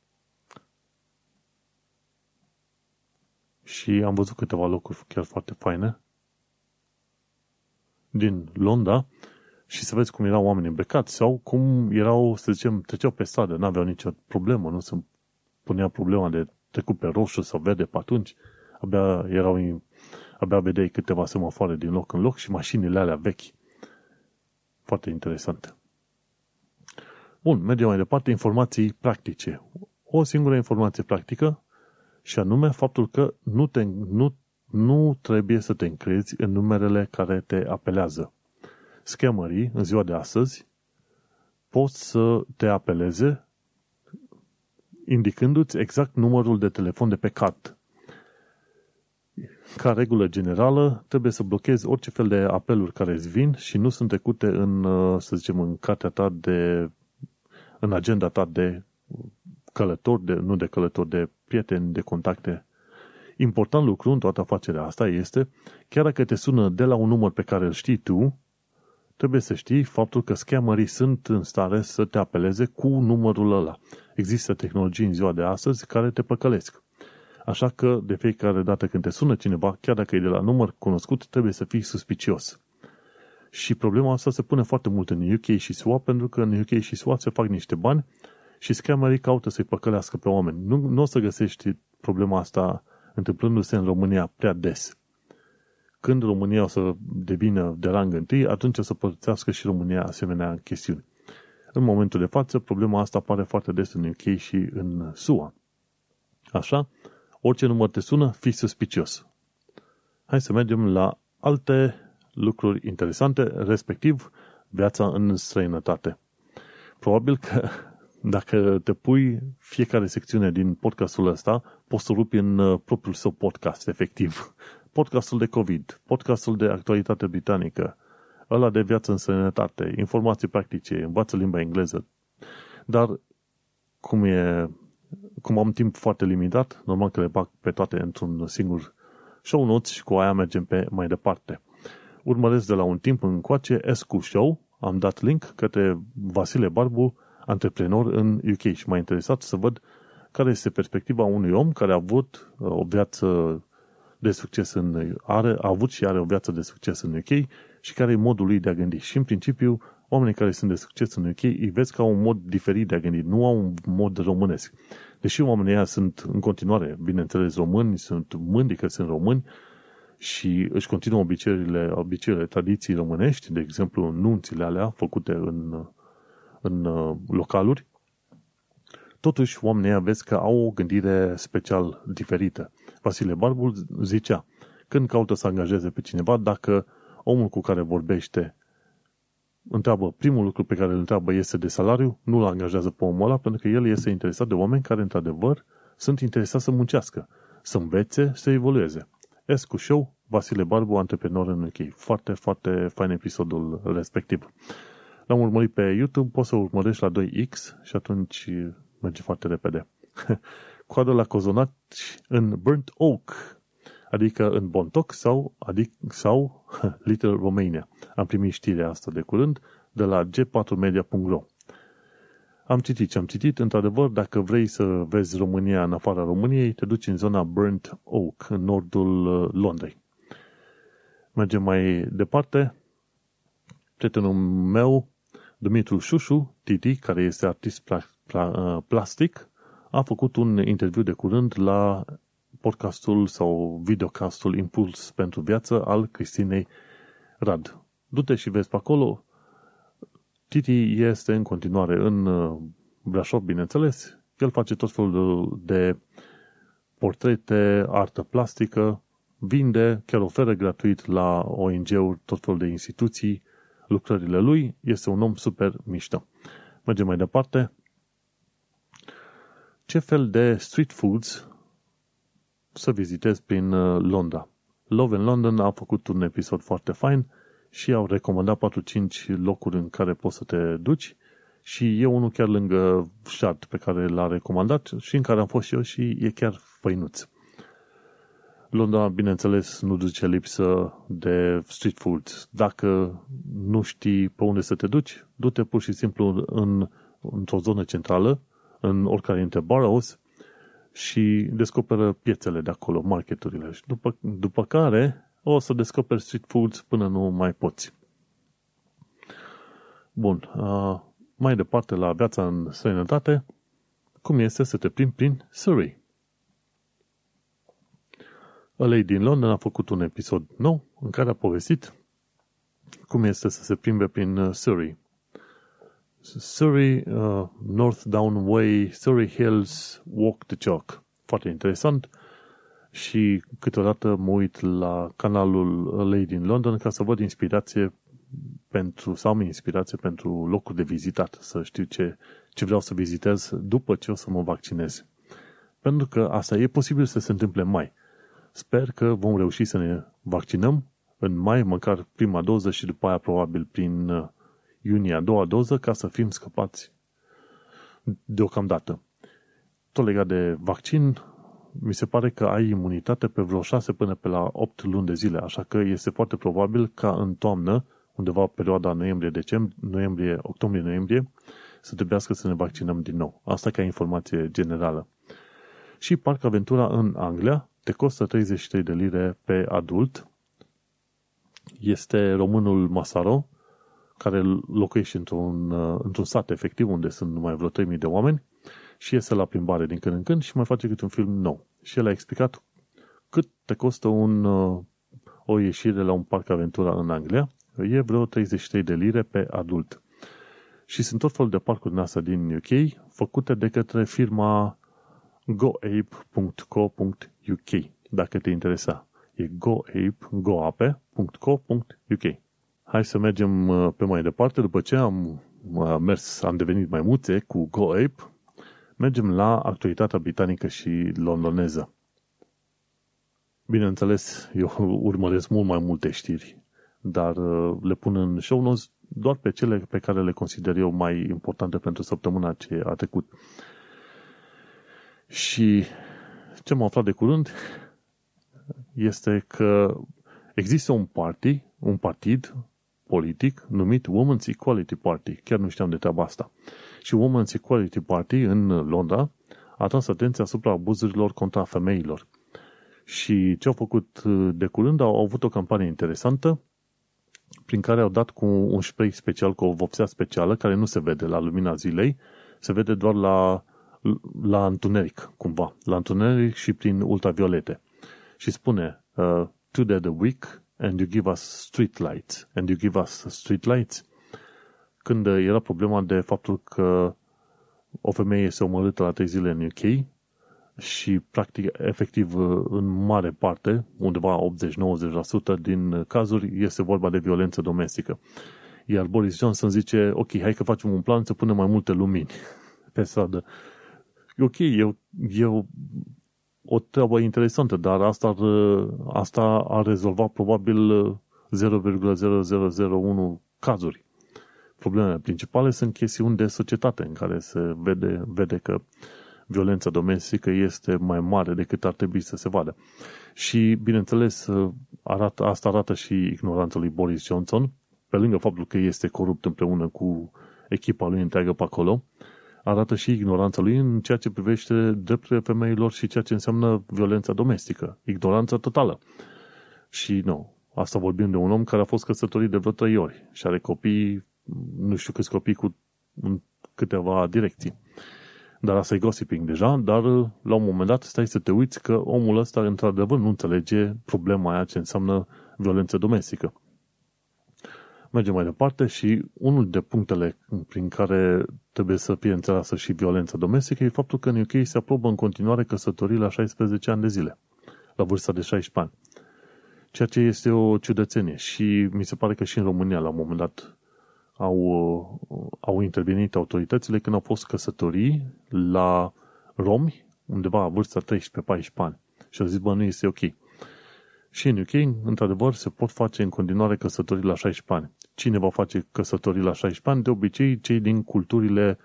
Și am văzut câteva locuri chiar foarte faine din Londra și să vezi cum erau oamenii îmbrăcați sau cum erau, să zicem, treceau pe stradă, nu aveau nicio problemă, nu se punea problema de trecut pe roșu sau verde pe atunci, abia erau, abia vedeai câteva semafoare din loc în loc și mașinile alea vechi. Foarte interesante. Bun, mergem mai departe, informații practice. O singură informație practică și anume faptul că nu, te, nu, nu trebuie să te încrezi în numerele care te apelează. Scammerii, în ziua de astăzi, pot să te apeleze indicându-ți exact numărul de telefon de pe card. Ca regulă generală, trebuie să blochezi orice fel de apeluri care îți vin și nu sunt trecute în, să zicem, în cartea ta de în agenda ta de călători, de, nu de călători, de prieteni, de contacte. Important lucru în toată afacerea asta este, chiar dacă te sună de la un număr pe care îl știi tu, trebuie să știi faptul că scammerii sunt în stare să te apeleze cu numărul ăla. Există tehnologii în ziua de astăzi care te păcălesc. Așa că de fiecare dată când te sună cineva, chiar dacă e de la număr cunoscut, trebuie să fii suspicios. Și problema asta se pune foarte mult în UK și SUA, pentru că în UK și SUA se fac niște bani și scammerii caută să-i păcălească pe oameni. Nu, nu o să găsești problema asta întâmplându-se în România prea des. Când România o să devină de rang întâi, atunci o să părțească și România asemenea chestiuni. În momentul de față, problema asta apare foarte des în UK și în SUA. Așa, orice număr te sună, fii suspicios. Hai să mergem la alte lucruri interesante, respectiv viața în străinătate. Probabil că dacă te pui fiecare secțiune din podcastul ăsta, poți să rupi în uh, propriul său podcast, efectiv. *laughs* Podcastul de COVID, podcastul de actualitate britanică, ăla de viață în sănătate, informații practice, învață limba engleză. Dar cum e cum am timp foarte limitat, normal că le bag pe toate într-un singur show notes și cu aia mergem pe mai departe. Urmăresc de la un timp încoace Escu Show, am dat link către Vasile Barbu, antreprenor în UK și m-a interesat să văd care este perspectiva unui om care a avut uh, o viață de succes în, are, a avut și are o viață de succes în UK și care e modul lui de a gândi. Și în principiu, oamenii care sunt de succes în UK îi vezi ca un mod diferit de a gândi, nu au un mod românesc. Deși oamenii ăia sunt în continuare, bineînțeles, români, sunt mândri că sunt români și își continuă obiceiurile, obiceiurile tradiții românești, de exemplu, nunțile alea făcute în, în uh, localuri, totuși oamenii ăia vezi că au o gândire special diferită. Vasile Barbul zicea, când caută să angajeze pe cineva, dacă omul cu care vorbește întreabă, primul lucru pe care îl întreabă este de salariu, nu-l angajează pe omul ăla, pentru că el este interesat de oameni care, într-adevăr, sunt interesați să muncească, să învețe, să evolueze. Escu Show, Vasile Barbu, antreprenor în UK. Foarte, foarte fain episodul respectiv. L-am urmărit pe YouTube, poți să urmărești la 2X și atunci merge foarte repede. *laughs* Coadă la cozonaci în Burnt Oak, adică în Bontoc sau, adic, sau *laughs* Little Romania. Am primit știrea asta de curând de la g4media.ro Am citit ce am citit. Într-adevăr, dacă vrei să vezi România în afara României, te duci în zona Burnt Oak, în nordul uh, Londrei. Mergem mai departe. Prietenul meu, Dumitru Șușu, Titi, care este artist pla- pla- uh, plastic, a făcut un interviu de curând la podcastul sau videocastul Impuls pentru viață al Cristinei Rad. Du-te și vezi pe acolo. Titi este în continuare în uh, Brașov, bineînțeles. El face tot felul de portrete, artă plastică, vinde, chiar oferă gratuit la ONG-uri, tot felul de instituții, lucrările lui. Este un om super mișto. Mergem mai departe. Ce fel de street foods să vizitezi prin uh, Londra. Love in London a făcut un episod foarte fain și au recomandat 4-5 locuri în care poți să te duci și e unul chiar lângă Shard pe care l-a recomandat și în care am fost și eu și e chiar făinuț. Londra, bineînțeles, nu duce lipsă de street food. Dacă nu știi pe unde să te duci, du-te pur și simplu în, într-o zonă centrală, în oricare dintre boroughs, și descoperă piețele de acolo, marketurile. Și după, după care o să descoperi street foods până nu mai poți. Bun, uh, mai departe la viața în sănătate, cum este să te plimbi prin Surrey. Ălei din Londra a făcut un episod nou în care a povestit cum este să se plimbe prin uh, Surrey. Surrey, uh, North Down Way, Surrey Hills, Walk the Chalk. Foarte interesant și câteodată mă uit la canalul Lady din London ca să văd inspirație pentru, sau am inspirație pentru locuri de vizitat, să știu ce, ce vreau să vizitez după ce o să mă vaccinez. Pentru că asta e posibil să se întâmple mai. Sper că vom reuși să ne vaccinăm în mai, măcar prima doză și după aia probabil prin uh, iunie a doua doză ca să fim scăpați deocamdată. Tot legat de vaccin, mi se pare că ai imunitate pe vreo 6 până pe la 8 luni de zile, așa că este foarte probabil ca în toamnă, undeva perioada noiembrie-decembrie, noiembrie, octombrie-noiembrie, să trebuiască să ne vaccinăm din nou. Asta ca informație generală. Și Parc Aventura în Anglia te costă 33 de lire pe adult. Este românul Masaro, care locuiește într-un, uh, într-un sat efectiv unde sunt numai vreo 3000 de oameni și iese la plimbare din când în când și mai face câte un film nou. Și el a explicat cât te costă un, uh, o ieșire la un parc aventura în Anglia. E vreo 33 de lire pe adult. Și sunt tot felul de parcuri din asta din UK făcute de către firma goape.co.uk dacă te interesa. E goape, goape.co.uk Hai să mergem uh, pe mai departe. După ce am uh, mers, am devenit mai multe cu GoApe, mergem la actualitatea britanică și londoneză. Bineînțeles, eu *laughs* urmăresc mult mai multe știri dar uh, le pun în show notes doar pe cele pe care le consider eu mai importante pentru săptămâna ce a trecut. Și ce m-am aflat de curând este că există un party, un partid politic numit Women's Equality Party. Chiar nu știam de treaba asta. Și Women's Equality Party în Londra a tras atenția asupra abuzurilor contra femeilor. Și ce au făcut de curând, au avut o campanie interesantă prin care au dat cu un spray special, cu o vopsea specială, care nu se vede la lumina zilei, se vede doar la, la întuneric, cumva, la întuneric și prin ultraviolete. Și spune, uh, today the week and you give us street lights, and you give us street lights. Când era problema de faptul că o femeie este omorâtă la trei zile în UK și, practic, efectiv, în mare parte, undeva 80-90% din cazuri, este vorba de violență domestică. Iar Boris Johnson zice, ok, hai că facem un plan să punem mai multe lumini pe stradă. E ok, e, e o treabă interesantă, dar asta ar, asta ar rezolva probabil 0,0001 cazuri. Problemele principale sunt chestiuni de societate în care se vede, vede că violența domestică este mai mare decât ar trebui să se vadă. Și, bineînțeles, arată, asta arată și ignoranța lui Boris Johnson, pe lângă faptul că este corupt împreună cu echipa lui întreagă pe acolo, arată și ignoranța lui în ceea ce privește drepturile femeilor și ceea ce înseamnă violența domestică. Ignoranța totală. Și nu, asta vorbim de un om care a fost căsătorit de vreo trei ori și are copii, nu știu câți copii cu în câteva direcții. Dar asta e gossiping deja, dar la un moment dat stai să te uiți că omul ăsta într-adevăr nu înțelege problema aia ce înseamnă violență domestică. Mergem mai departe și unul de punctele prin care trebuie să fie înțeleasă și violența domestică e faptul că în UK se aprobă în continuare căsătorii la 16 ani de zile, la vârsta de 16 ani. Ceea ce este o ciudățenie și mi se pare că și în România la un moment dat au, au intervenit autoritățile când au fost căsătorii la romi, undeva la vârsta 13-14 ani. Și au zis, bă, nu este ok. Și în UK, într-adevăr, se pot face în continuare căsătorii la 16 ani. Cine va face căsătorii la 16 ani? De obicei, cei din culturile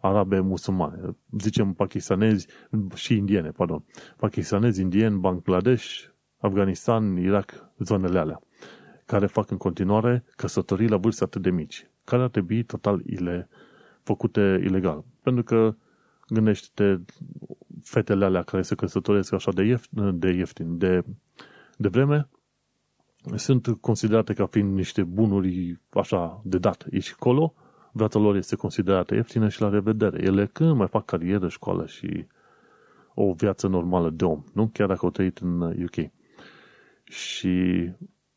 arabe musulmane. Zicem pakistanezi și indiene, pardon. Pakistanezi, indieni, Bangladesh, Afganistan, Irak, zonele alea, care fac în continuare căsătorii la vârste atât de mici, care ar trebui total ile, făcute ilegal. Pentru că gândește-te fetele alea care se căsătoresc așa de ieftin, de, ieftin, de de vreme, sunt considerate ca fiind niște bunuri așa de dat. Aici acolo, viața lor este considerată ieftină și la revedere. Ele când mai fac carieră, școală și o viață normală de om, nu? Chiar dacă au trăit în UK. Și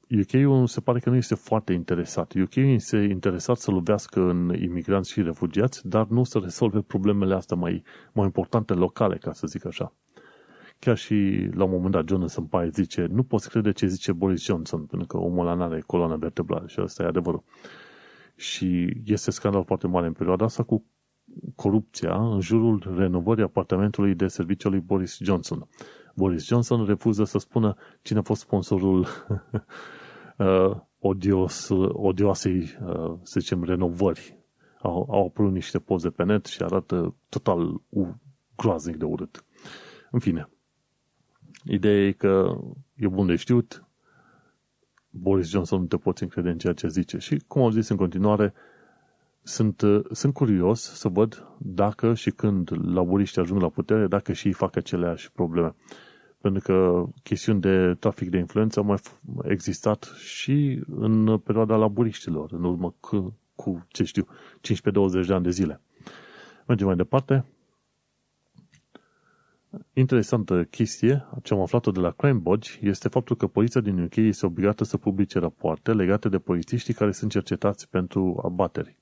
UK-ul se pare că nu este foarte interesat. UK este interesat să lovească în imigranți și refugiați, dar nu să rezolve problemele astea mai, mai importante locale, ca să zic așa. Chiar și la un moment dat Jonathan Pye zice, nu poți crede ce zice Boris Johnson, pentru că omul ăla are coloană vertebrală și asta e adevărul. Și este scandal foarte mare în perioada asta cu corupția în jurul renovării apartamentului de serviciu lui Boris Johnson. Boris Johnson refuză să spună cine a fost sponsorul *laughs* uh, odios, odioasei, uh, să zicem, renovări. Au, au apărut niște poze pe net și arată total groaznic de urât. În fine, Ideea e că e bun de știut, Boris Johnson nu te poți încrede în ceea ce zice. Și, cum am zis în continuare, sunt, sunt curios să văd dacă și când laburiștii ajung la putere, dacă și ei fac aceleași probleme. Pentru că chestiuni de trafic de influență au mai existat și în perioada laburiștilor, în urmă cu, cu ce știu, 15-20 de ani de zile. Mergem mai departe interesantă chestie, ce am aflat-o de la CrimeBodge, este faptul că poliția din UK este obligată să publice rapoarte legate de polițiștii care sunt cercetați pentru abateri.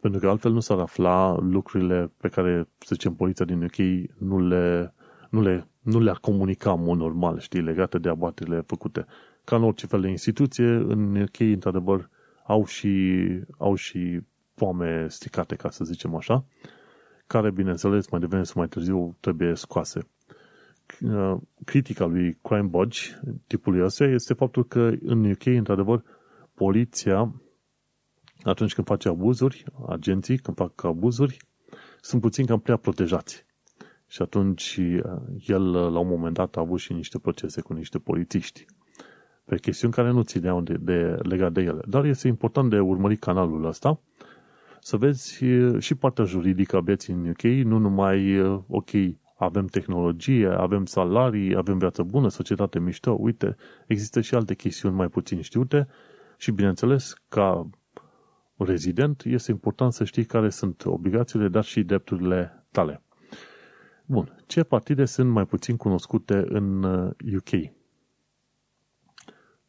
Pentru că altfel nu s-ar afla lucrurile pe care, să zicem, poliția din UK nu le, nu le, nu le-ar comunica în mod normal, știi, legate de abaterile făcute. Ca în orice fel de instituție, în UK, într-adevăr, au și, au și foame stricate, ca să zicem așa, care, bineînțeles, mai devreme sau mai târziu trebuie scoase. Uh, critica lui Crime Budge, tipului ăsta, este faptul că în UK, într-adevăr, poliția, atunci când face abuzuri, agenții, când fac abuzuri, sunt puțin cam prea protejați. Și atunci uh, el, la un moment dat, a avut și niște procese cu niște polițiști pe chestiuni care nu țineau de, de, legat de ele. Dar este important de urmărit canalul ăsta, să vezi uh, și partea juridică a vieții în UK, nu numai, uh, ok, avem tehnologie, avem salarii, avem viață bună, societate mișto, uite, există și alte chestiuni mai puțin știute și, bineînțeles, ca rezident, este important să știi care sunt obligațiile, dar și drepturile tale. Bun. Ce partide sunt mai puțin cunoscute în UK? Uh,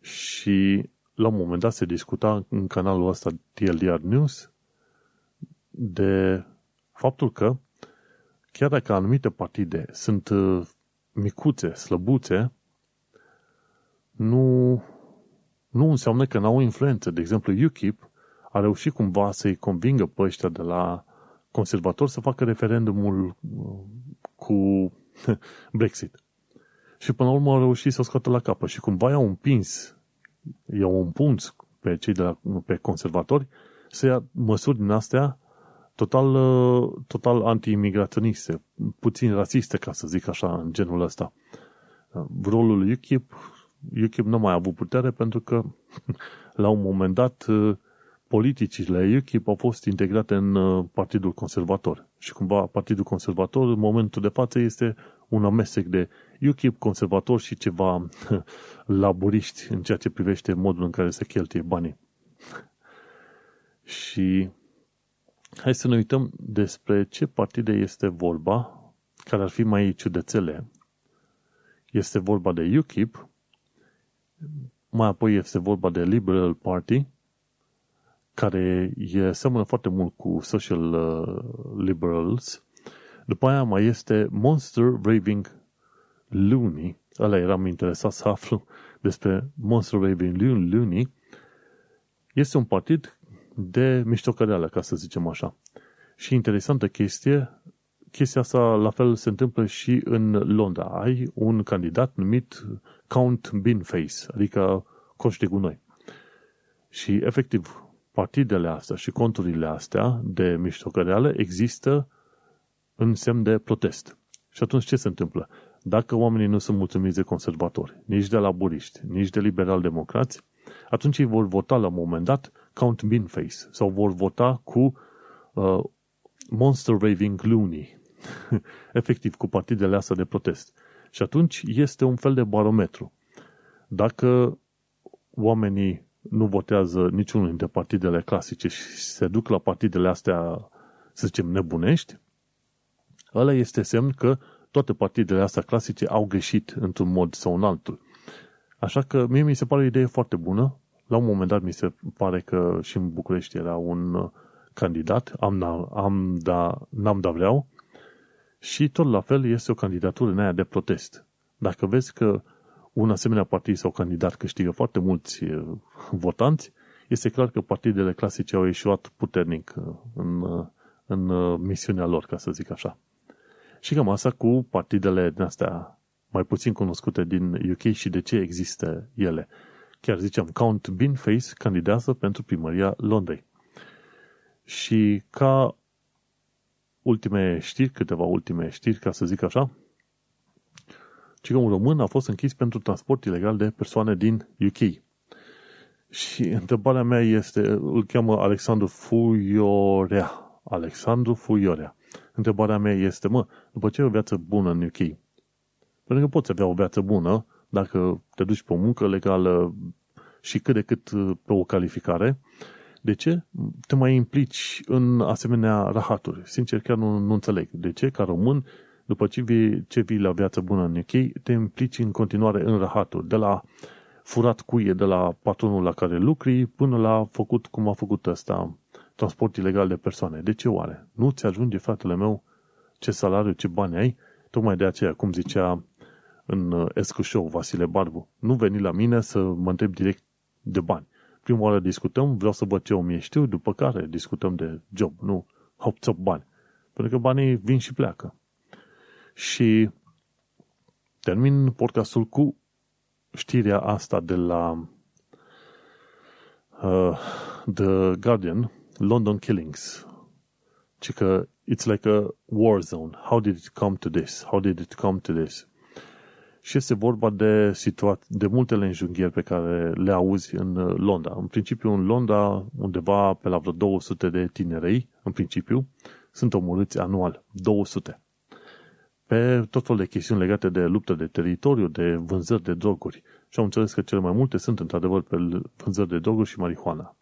și la un moment dat se discuta în canalul ăsta TLDR News de faptul că chiar dacă anumite partide sunt uh, micuțe, slăbuțe, nu, nu înseamnă că n-au influență. De exemplu, UKIP a reușit cumva să-i convingă pe ăștia de la conservatori să facă referendumul uh, cu *laughs* Brexit. Și până la urmă au reușit să o scoată la capă. Și cumva i-au împins, i-au împunț pe cei de la, pe conservatori să ia măsuri din astea total, uh, total anti-imigraționiste, puțin rasiste, ca să zic așa, în genul ăsta. Uh, rolul UKIP, UKIP nu mai a avut putere pentru că *laughs* la un moment dat politicile UKIP au fost integrate în uh, Partidul Conservator. Și cumva Partidul Conservator în momentul de față este un amestec de UKIP, conservator și ceva *laughs* laburiști în ceea ce privește modul în care se cheltuie banii. *laughs* și hai să ne uităm despre ce partide este vorba, care ar fi mai ciudățele. Este vorba de UKIP, mai apoi este vorba de Liberal Party, care e, seamănă foarte mult cu Social uh, Liberals. După aia mai este Monster Raving Looney. Ăla eram interesat să aflu despre Monster Raving Looney. Este un partid de miștocăreală, ca să zicem așa. Și interesantă chestie, chestia asta la fel se întâmplă și în Londra. Ai un candidat numit Count Binface, adică coș de gunoi. Și efectiv, partidele astea și conturile astea de miștocăreale există în semn de protest. Și atunci ce se întâmplă? Dacă oamenii nu sunt mulțumiți de conservatori, nici de laburiști, nici de liberal-democrați, atunci ei vor vota la un moment dat Count Binface sau vor vota cu uh, Monster Raving Looney, *laughs* efectiv cu partidele astea de protest. Și atunci este un fel de barometru. Dacă oamenii nu votează niciunul dintre partidele clasice și se duc la partidele astea, să zicem, nebunești, ăla este semn că toate partidele astea clasice au greșit într-un mod sau în altul. Așa că mie mi se pare o idee foarte bună. La un moment dat mi se pare că și în București era un candidat, am, am da, n-am da vreau, și tot la fel este o candidatură în aia de protest. Dacă vezi că un asemenea partid sau candidat câștigă foarte mulți votanți, este clar că partidele clasice au ieșuat puternic în, în misiunea lor, ca să zic așa. Și cam asta cu partidele din astea mai puțin cunoscute din UK și de ce există ele. Chiar ziceam, Count Binface candidează pentru primăria Londrei. Și ca ultime știri, câteva ultime știri, ca să zic așa, ci că un român a fost închis pentru transport ilegal de persoane din UK. Și întrebarea mea este, îl cheamă Alexandru Fuiorea. Alexandru Fuiorea. Întrebarea mea este, mă, după ce ai o viață bună în UK? Pentru că poți avea o viață bună dacă te duci pe o muncă legală și cât de cât pe o calificare, de ce te mai implici în asemenea rahaturi? Sincer, chiar nu, nu înțeleg. De ce, ca român, după ce vii, ce vii la viață bună în UK, te implici în continuare în rahaturi, de la furat cuie de la patronul la care lucri până la făcut cum a făcut ăsta, transport ilegal de persoane. De ce oare? Nu ți ajunge, fratele meu, ce salariu, ce bani ai? Tocmai de aceea, cum zicea în uh, Escu Show Vasile Barbu, nu veni la mine să mă întreb direct de bani. Prima oară discutăm, vreau să văd ce om ești după care discutăm de job, nu hop bani. Pentru că banii vin și pleacă. Și termin podcastul cu știrea asta de la uh, The Guardian, London Killings. Ci că it's like a war zone. How did it come to this? How did it come to this? Și este vorba de, situa- de multele înjunghieri pe care le auzi în uh, Londra. În principiu, în Londra, undeva pe la vreo 200 de tinerei, în principiu, sunt omorâți anual. 200. Pe tot felul de chestiuni legate de luptă de teritoriu, de vânzări de droguri. Și am înțeles că cele mai multe sunt într-adevăr pe vânzări de droguri și marihuana.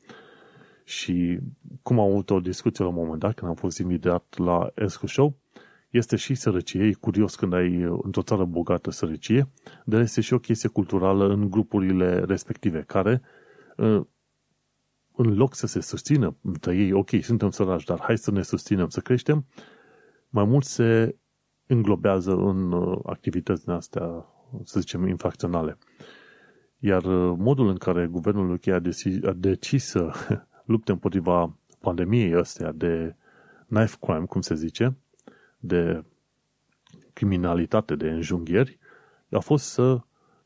Și cum am avut o discuție la un moment dat, când am fost invitat la Escu Show, este și sărăcie, e curios când ai într-o țară bogată sărăcie, dar este și o chestie culturală în grupurile respective, care în loc să se susțină între ei, ok, suntem săraci, dar hai să ne susținem, să creștem, mai mult se înglobează în activitățile astea, să zicem, infracționale. Iar modul în care guvernul UK a decis, a decis să *laughs* lupte împotriva pandemiei astea de knife crime, cum se zice, de criminalitate, de înjunghieri, a fost să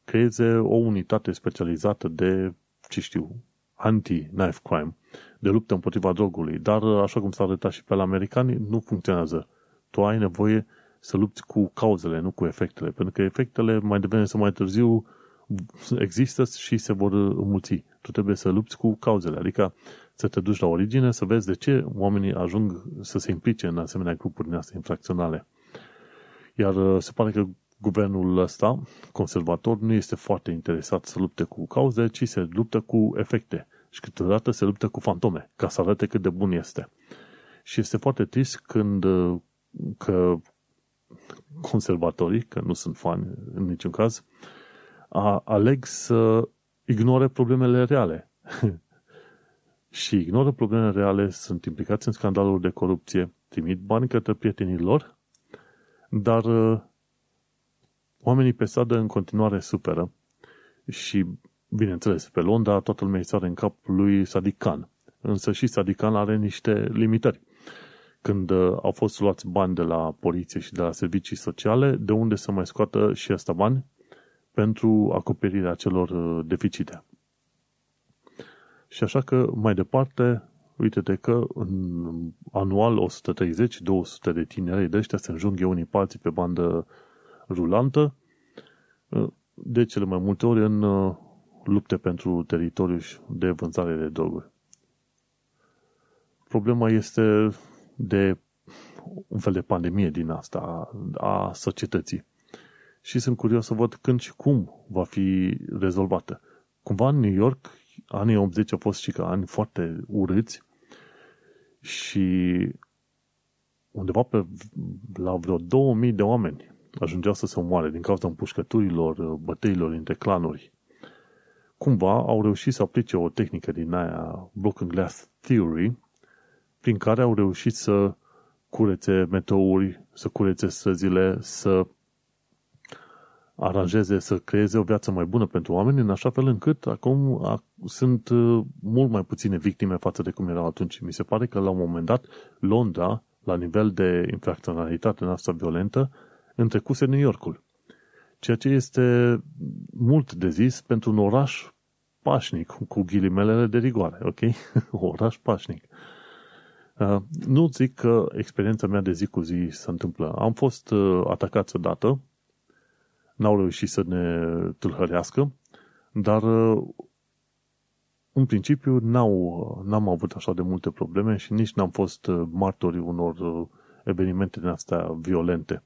creeze o unitate specializată de, ce știu, anti-knife crime, de luptă împotriva drogului. Dar, așa cum s-a arătat și pe la americani, nu funcționează. Tu ai nevoie să lupți cu cauzele, nu cu efectele. Pentru că efectele, mai devreme sau mai târziu, există și se vor înmulți. Tu trebuie să lupți cu cauzele. Adică să te duci la origine, să vezi de ce oamenii ajung să se implice în asemenea grupuri din astea infracționale. Iar uh, se pare că guvernul ăsta, conservator, nu este foarte interesat să lupte cu cauze, ci se luptă cu efecte. Și câteodată se luptă cu fantome, ca să arate cât de bun este. Și este foarte trist când uh, că conservatorii, că nu sunt fani în niciun caz, a, aleg să ignore problemele reale. *laughs* și ignoră problemele reale, sunt implicați în scandaluri de corupție, trimit bani către prietenii lor, dar uh, oamenii pe stradă în continuare superă și, bineînțeles, pe Londra toată lumea îi sare în cap lui Sadikan. Însă și Sadikan are niște limitări. Când uh, au fost luați bani de la poliție și de la servicii sociale, de unde să mai scoată și asta bani pentru acoperirea celor uh, deficite. Și așa că, mai departe, uite-te că în anual 130-200 de tineri de ăștia se înjunghe unii palții pe bandă rulantă, de cele mai multe ori în uh, lupte pentru teritoriu și de vânzare de droguri. Problema este de un fel de pandemie din asta a societății. Și sunt curios să văd când și cum va fi rezolvată. Cumva în New York anii 80 au fost și ca ani foarte urâți și undeva pe la vreo 2000 de oameni ajungeau să se omoare din cauza împușcăturilor, bătăilor între clanuri. Cumva au reușit să aplice o tehnică din aia Broken Glass Theory, prin care au reușit să curețe meteouri, să curețe străzile, să aranjeze, să creeze o viață mai bună pentru oameni, în așa fel încât acum sunt uh, mult mai puține victime față de cum erau atunci. Mi se pare că la un moment dat Londra, la nivel de infracționalitate noastră violentă, întrecuse New Yorkul. Ceea ce este mult de zis pentru un oraș pașnic, cu ghilimelele de rigoare, ok? *laughs* oraș pașnic. Uh, nu zic că experiența mea de zi cu zi se întâmplă. Am fost uh, atacați odată, n-au reușit să ne tâlhărească, dar uh, în principiu n-au, n-am avut așa de multe probleme și nici n-am fost uh, martori unor uh, evenimente din astea violente.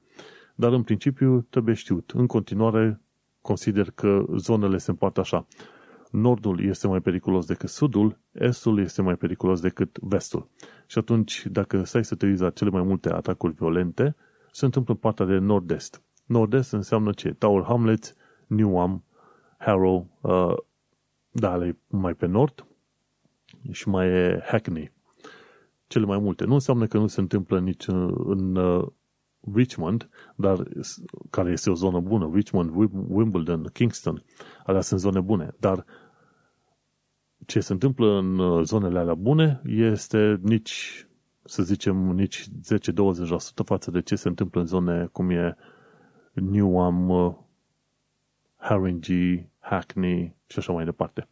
Dar în principiu trebuie știut. În continuare consider că zonele se împart așa. Nordul este mai periculos decât sudul, estul este mai periculos decât vestul. Și atunci, dacă stai să te uiți la cele mai multe atacuri violente, se întâmplă în partea de nord-est. Nord-est înseamnă ce? Tower Hamlets, Newham, Harrow, uh, da, mai pe nord și mai e Hackney. Cele mai multe. Nu înseamnă că nu se întâmplă nici în, în uh, Richmond, dar care este o zonă bună, Richmond, Wimbledon, Kingston, alea sunt zone bune, dar ce se întâmplă în uh, zonele alea bune este nici, să zicem, nici 10-20% față de ce se întâmplă în zone cum e Newham, uh, Haringey, Hackney și așa mai departe.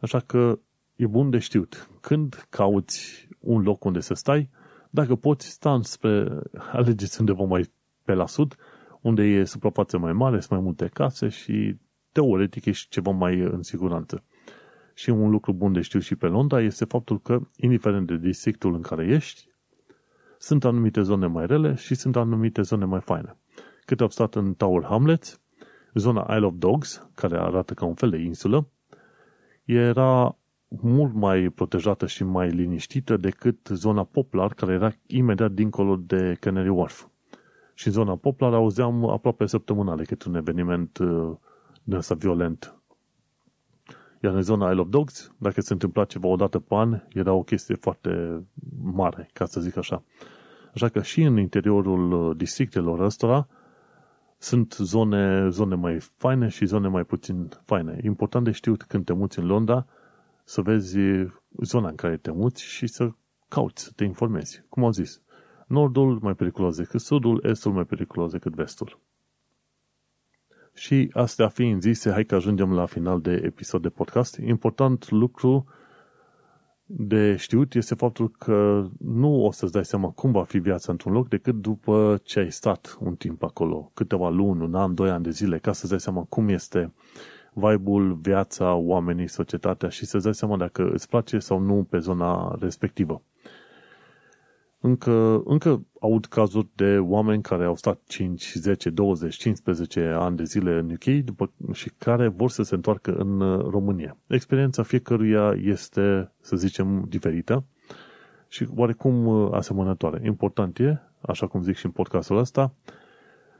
Așa că e bun de știut. Când cauți un loc unde să stai, dacă poți sta spre, alegeți undeva mai pe la sud, unde e suprafață mai mare, sunt mai multe case și teoretic ești ceva mai în siguranță. Și un lucru bun de știut și pe Londra este faptul că, indiferent de districtul în care ești, sunt anumite zone mai rele și sunt anumite zone mai faine. Cât am stat în Tower Hamlets, zona Isle of Dogs, care arată ca un fel de insulă, era mult mai protejată și mai liniștită decât zona Poplar, care era imediat dincolo de Canary Wharf. Și în zona Poplar auzeam aproape săptămânale cât un eveniment uh, din ăsta violent. Iar în zona Isle of Dogs, dacă se întâmpla ceva o dată pe an, era o chestie foarte mare, ca să zic așa. Așa că și în interiorul uh, districtelor ăstora sunt zone, zone mai faine și zone mai puțin faine. Important de știut când te muți în Londra, să vezi zona în care te muți și să cauți, să te informezi. Cum au zis, nordul mai periculos decât sudul, estul mai periculos decât vestul. Și astea fiind zise, hai că ajungem la final de episod de podcast. Important lucru de știut este faptul că nu o să-ți dai seama cum va fi viața într-un loc decât după ce ai stat un timp acolo, câteva luni, un an, doi ani de zile, ca să-ți dai seama cum este vibe-ul, viața, oamenii, societatea și să-ți dai seama dacă îți place sau nu pe zona respectivă. Încă, încă aud cazuri de oameni care au stat 5, 10, 20, 15 ani de zile în UK după, și care vor să se întoarcă în uh, România. Experiența fiecăruia este, să zicem, diferită și oarecum uh, asemănătoare. Important e, așa cum zic și în podcastul ăsta,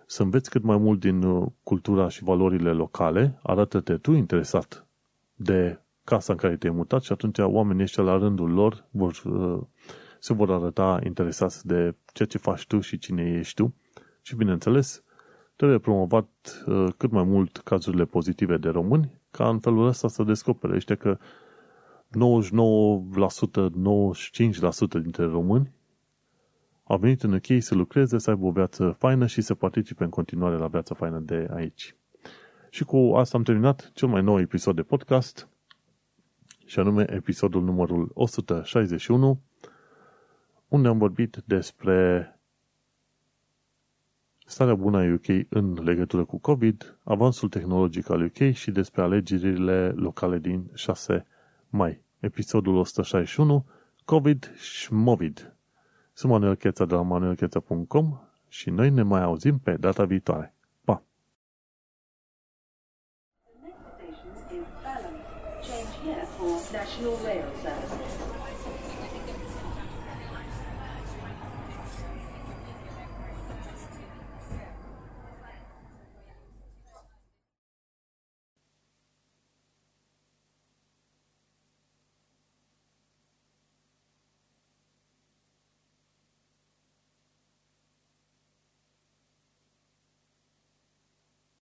să înveți cât mai mult din uh, cultura și valorile locale, arată-te tu interesat de casa în care te-ai mutat și atunci oamenii ăștia la rândul lor vor se vor arăta interesați de ceea ce faci tu și cine ești tu. Și, bineînțeles, trebuie promovat uh, cât mai mult cazurile pozitive de români, ca în felul ăsta să descopere ăștia că 99%, 95% dintre români au venit în UK să lucreze, să aibă o viață faină și să participe în continuare la viața faină de aici. Și cu asta am terminat cel mai nou episod de podcast, și anume episodul numărul 161, unde am vorbit despre starea bună a UK în legătură cu COVID, avansul tehnologic al UK și despre alegerile locale din 6 mai. Episodul 161, COVID și Movid. Sunt Manuel Cheța de la manuelcheța.com și noi ne mai auzim pe data viitoare.